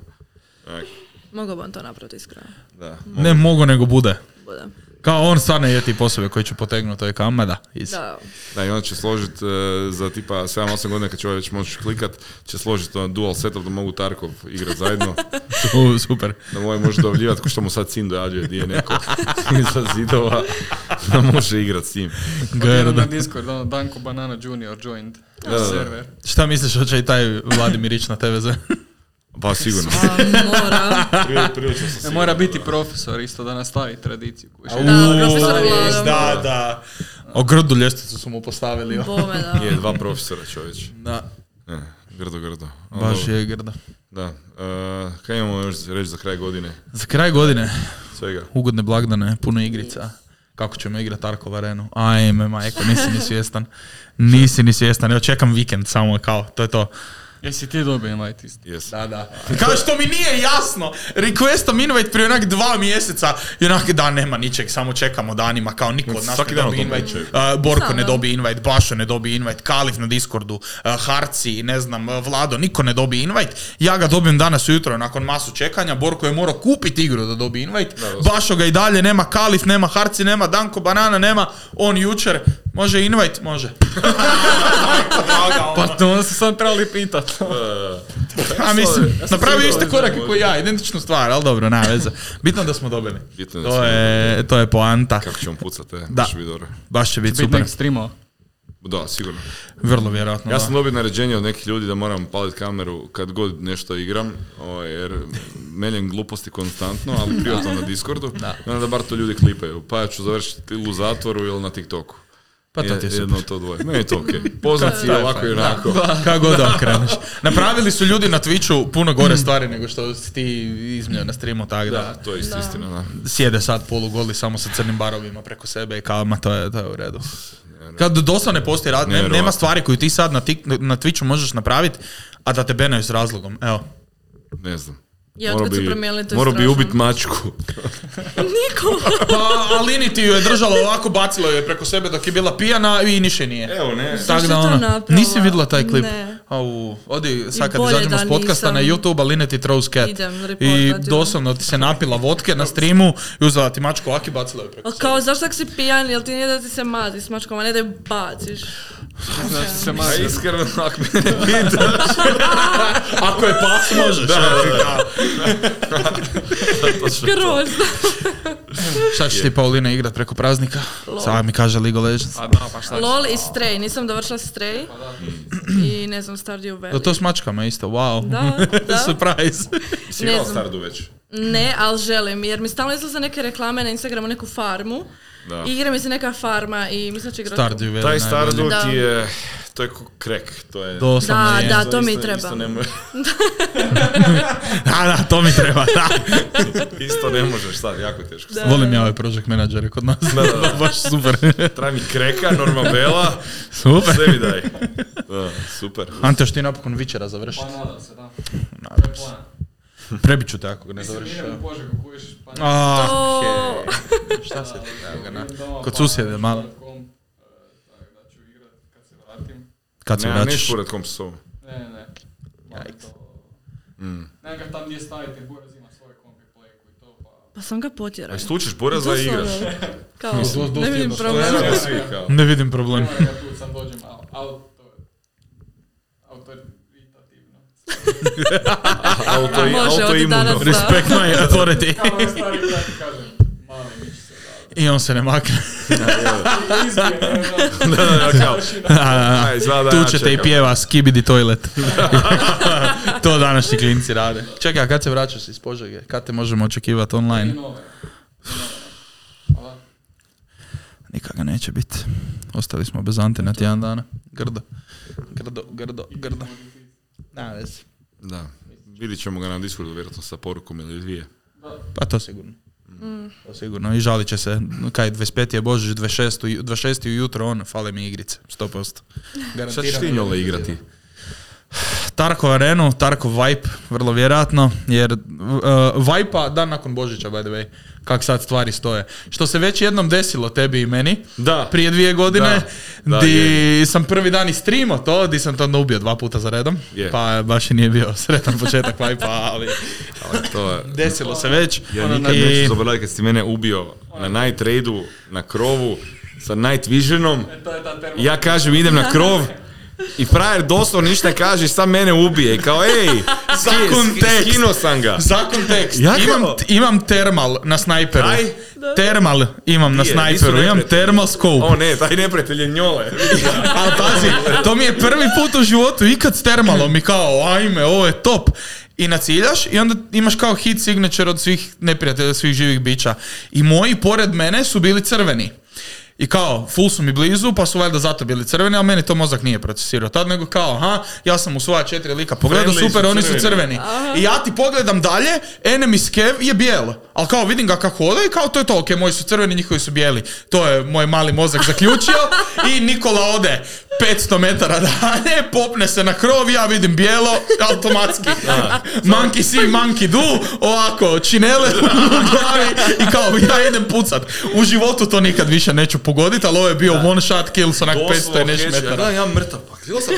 Mogu bi on to napraviti iskreno. Da. Ne mogu nego bude. Bude. Kao on stvarno je tip osobe koji će potegnuti to je kama, da. Iz. Da, Da, i onda će složiti za tipa 7-8 godina kad će ovaj već moći klikat, će složiti ono dual setup da mogu Tarkov igrat zajedno, U, super. da mu ovaj može dojavljivati, ko što mu sad sin dojavljuje di je neko iza zidova, da može igrat s njim. Odjednom Grda. na Discord, ono, Danko Banana Junior joined Da, da. server. Šta misliš hoće i taj Vladimir ići na TVZ? Pa sigurno. a mora. Prije, prije sam Ne sigurno, mora biti da. profesor isto da nastavi tradiciju. Da, profesor. Da, da. O grdu ljestvicu su mu postavili. o. Bome, da. Je, dva profesora čovječ. Da, E, grdo, grdo. Ali baš je grda. Da. Uh, kaj imamo još reći za kraj godine? Za kraj godine, Svega. ugodne blagdane, puno igrica. Kako ćemo igrati Arkov arenu? Ajme, majko, nisi ni svjestan. Nisi ni svjestan. Evo čekam vikend samo kao, to je to. Jesi ti dobio invite isto? Yes. Da, da. Kao što mi nije jasno. Requestom invite prije onak dva mjeseca i onak da nema ničeg, samo čekamo danima kao niko od nas Svaki ne dan o dobi tom invite. Uh, Borko ne da. dobi invite, Bašo ne dobi invite, Kalif na Discordu, uh, Harci, ne znam, uh, Vlado, niko ne dobi invite. Ja ga dobijem danas ujutro nakon masu čekanja, Borko je morao kupiti igru da dobi invite. Bašo ga i dalje nema, Kalif nema, Harci nema, Danko Banana nema, on jučer, može invite, može. Pa to se sam trebali pitat. A mislim, napravio siguran iste da korake može. koji ja, identičnu stvar, ali dobro, nema veze. Bitno da smo dobili. Bitno da To smo je, to je poanta. Kako ćemo pucat, e? Da. Baš bi dobro. Baš će biti Biti super. streamao. Da, sigurno. Vrlo vjerojatno. Ja da. sam dobio naređenje od nekih ljudi da moram paliti kameru kad god nešto igram, ovaj, jer meljem gluposti konstantno, ali privatno na Discordu. Onda da bar to ljudi klipaju. Pa ja ću završiti ili u zatvoru ili na TikToku. Pa to ti je Jedno super. od to dvoje. Meni je to okej. Poznat si ovako i onako. Kako god da okreneš. Napravili su ljudi na Twitchu puno gore stvari nego što si ti izmio na streamu, tako da. Da, to je isto istina, da. Sjede sad polugoli samo sa crnim barovima preko sebe i kao, ma to je, to je u redu. Kad doslovno ne postoji rad, ne- nema stvari koju ti sad na, tik, na Twitchu možeš napraviti, a da te benaju s razlogom. Evo. Ne znam. Ja, Morao bi- promijenili, to je Morao bi strašno. ubit mačku. Niko. Pa Alini ti ju je držala ovako, bacila ju je preko sebe dok je bila pijana i niše nije. Evo, ne. Tako da napravila? nisi vidjela taj klip? Ne. Au, odi, sad kad izađemo s podcasta nisam. na YouTube, Aline ti throws cat. Idem I doslovno ti se napila vodke na streamu i uzela ti mačku ovako i bacila ju preko A sebe. kao, zašto tak si pijan, jel ti nije da ti se mazi s mačkom, a ne da je baciš? Znači se A maže. iskreno, ako mene pitaš, Ako je pas, možeš. Grozno. Šta ćeš ti Paulina igrat preko praznika? Sada mi kaže League of Legends. A da, pa šta? LOL i Stray, nisam dovršila Stray. I ne znam, Stardew Da, Valley. to s mačkama isto, wow. Da, da. Surprise. si Ne znam. Stardu već? Ne, ali želim, jer mi stalno izlaze neke reklame na Instagramu, neku farmu. Da. Igra mi se neka farma i mislim da će igrati. Stardew Valley. Taj Da. ti je, to je krek, to je... Doslovno Da, je. da, to mi isto- treba. Isto ne, Da, da, to mi treba, da. isto ne možeš sad, jako teško. Da. Volim ja ove project menadžere kod nas. Da, da, da. Baš super. Treba mi kreka, normabela, super. sve mi daj. Da, super. Ante, još ti napokon vičera završiti. Pa nadam se, da. Nadam se. Prebit ću te ako ga ne Mislim, završiš. idem u Požegu, kužiš, pa ne. Ah, O, šta se ti na. Kod pa susjede malo. komp, e, tako da ću igrat kad se vratim. Kad se Ne, vraćaš. neš komp s sobom. Ne, ne, ne. Jajks. to- Mm. Ga tam gdje staviti, jer Buraz ima svoj komp i pleku i to, pa... pa sam ga potjerao. A istučeš buraza i igraš. Kao, Dosta- dosta ne vidim problem. Ne kao. Vidim problem. Moram ga tu sam dođem, al- auto... Autoritativno. Auto, da. Respect my authority. Da. I on se ne makne. Da, da, da, kao. Da ćete i pjeva Skibidi Toilet. to današnji klinci rade. Čekaj, a kad se vraćaš iz Požege? Kad te možemo očekivati online? I nove. Hvala. Nikad ga neće biti. Ostali smo bez Ante na tjedan dana. Grdo. Grdo, grdo, grdo. Na vezi. Da. Vidit ćemo ga na Discordu vjerojatno sa porukom ili dvije. Pa to sigurno. To sigurno. I žalit će se, kaj 25. je Božić, 26. ju- 26. ujutro on, fale mi igrice, 100%. Šta ćeš ti njole igrati? Tarko Arenu, Tarko Vipe, vrlo vjerojatno, jer uh, Vipa dan nakon Božića, by the way, kak sad stvari stoje. Što se već jednom desilo tebi i meni, Da. prije dvije godine, Da, da, di je. sam prvi dan i streamo to, di sam to onda ubio dva puta za redom, Je. pa baš i nije bio sretan početak Vipa, ali Ali to je... desilo se već. Ja Ono nikad I- neću zaboraviti kad si mene ubio na night raidu, na krovu, sa night visionom. E, to je ta. Ja kažem idem na krov i frajer doslovno ništa ne kaže sam mene ubije. I kao ej, Za kontekst. skinuo sam ga. Za kontekst, Ja imam, kao- imam termal na snajperu. Aj. Termal imam na snajperu, imam neprijatelji. thermal scope. O ne, taj neprijatelj je njole. Ali pazi, to mi je prvi put u životu ikad s termalom i kao, ajme, ovo je top. I naciljaš i onda imaš kao hit signature od svih neprijatelja, svih živih bića. I moji pored mene su bili crveni. I kao, full su mi blizu, pa su valjda zato bili crveni, ali meni to mozak nije procesirao tad, nego kao, aha, ja sam u svoja četiri lika pogledao, Friendly super, su oni su crveni. crveni. I ja ti pogledam dalje, enemy skev je bijel. Ali kao vidim ga kako hoda i kao to je to, ok, moji su crveni, njihovi su bijeli. To je moj mali mozak zaključio i Nikola ode 500 metara dalje, popne se na krov, ja vidim bijelo, automatski. Monkey see, monkey do, ovako, činele u glavi i kao ja idem pucat. U životu to nikad više neću pogoditi, ali ovo je bio one shot kill sa onak 500 i nešto metara. gledam, ja mrtav, pa gledao sam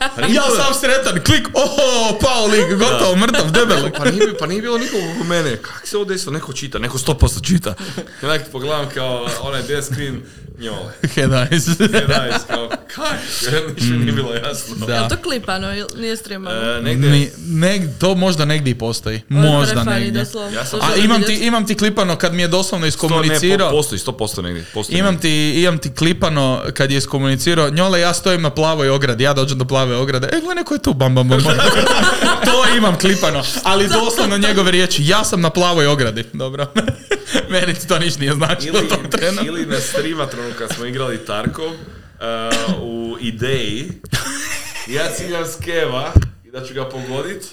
pa Ja sam sretan, klik, oho, pao lik, gotovo, mrtav, debel. Pa nije, pa nije bilo nikog oko mene. Kako se ovo desilo? Neko čita, neko 100% čita. I onak pogledam kao onaj dead screen, njole. Head eyes. Head eyes, kao, kaj? Ništa nije bilo jasno. Je Da. li to klipano ili nije streamano? E, negdje, Mi, neg, to možda negdje i postoji. Ovo je Možda negdje. Ja sam- A imam ti, imam ti klipano kad mi je doslovno iskomunicirao. po, postoji, 100% negdje. Postoji Imam negdje. ti, imam ti klipano kad je iskomunicirao, njole ja stojim na plavoj ogradi, ja dođem do plave ograde, e gle neko je tu, bam bam bam. bam. to imam klipano, ali doslovno njegove riječi, ja sam na plavoj ogradi, dobro. Meni to ništa nije značilo Ili, tom trenu. ili na streamatronu kad smo igrali Tarkov, uh, u ideji. Ja ciljam skeva i da ću ga pogodit.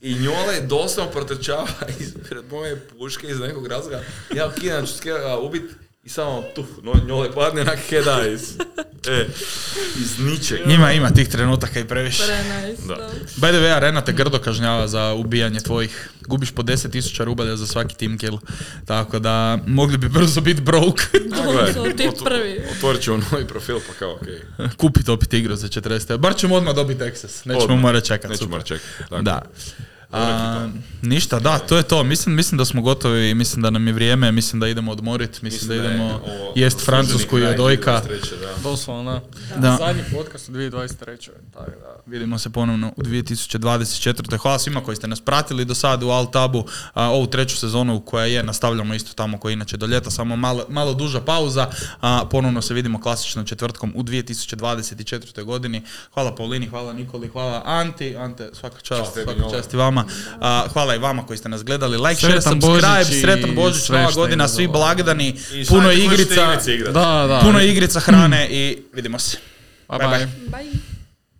I njole doslovno protrčava ispred moje puške iz nekog razloga. Ja okidam ću skeva ubit i samo tu, no, njole padne na head eyes. E, iz ničeg. Njima ima tih trenutaka i previše. Pre nice, Da. da. By the way, Arena te grdo kažnjava za ubijanje tvojih. Gubiš po 10.000 rubalja za svaki team kill. Tako da mogli bi brzo biti broke. To su ti prvi. Otvorit ćemo novi profil pa kao okej. Kupit opet igru za 40. Bar ćemo odmah dobiti access. Nećemo morati čekati. Nećemo morati čekati. Da. A, ništa, da, to je to. Mislim, mislim da smo gotovi, mislim da nam je vrijeme, mislim da idemo odmorit, mislim, da je idemo ovo jest francusku i kraj od ojka. 2023, da. Doslovno, da. Da. Zadnji podcast u 2023. Tako da. Vidimo se ponovno u 2024. Hvala svima koji ste nas pratili do sada u Altabu, a, ovu treću sezonu koja je, nastavljamo isto tamo koja je inače do ljeta, samo malo, malo duža pauza, a ponovno se vidimo klasično četvrtkom u 2024. godini. Hvala Paulini, hvala Nikoli, hvala Anti, Ante, svaka čast, svaka čast i vama. A, hvala i vama koji ste nas gledali. Like, share, subscribe, i sretan Božić, nova godina, svi blagdani, I puno igrica, igrice. Da, da. puno igrica hrane i vidimo se. Bye, bye. bye. Bye.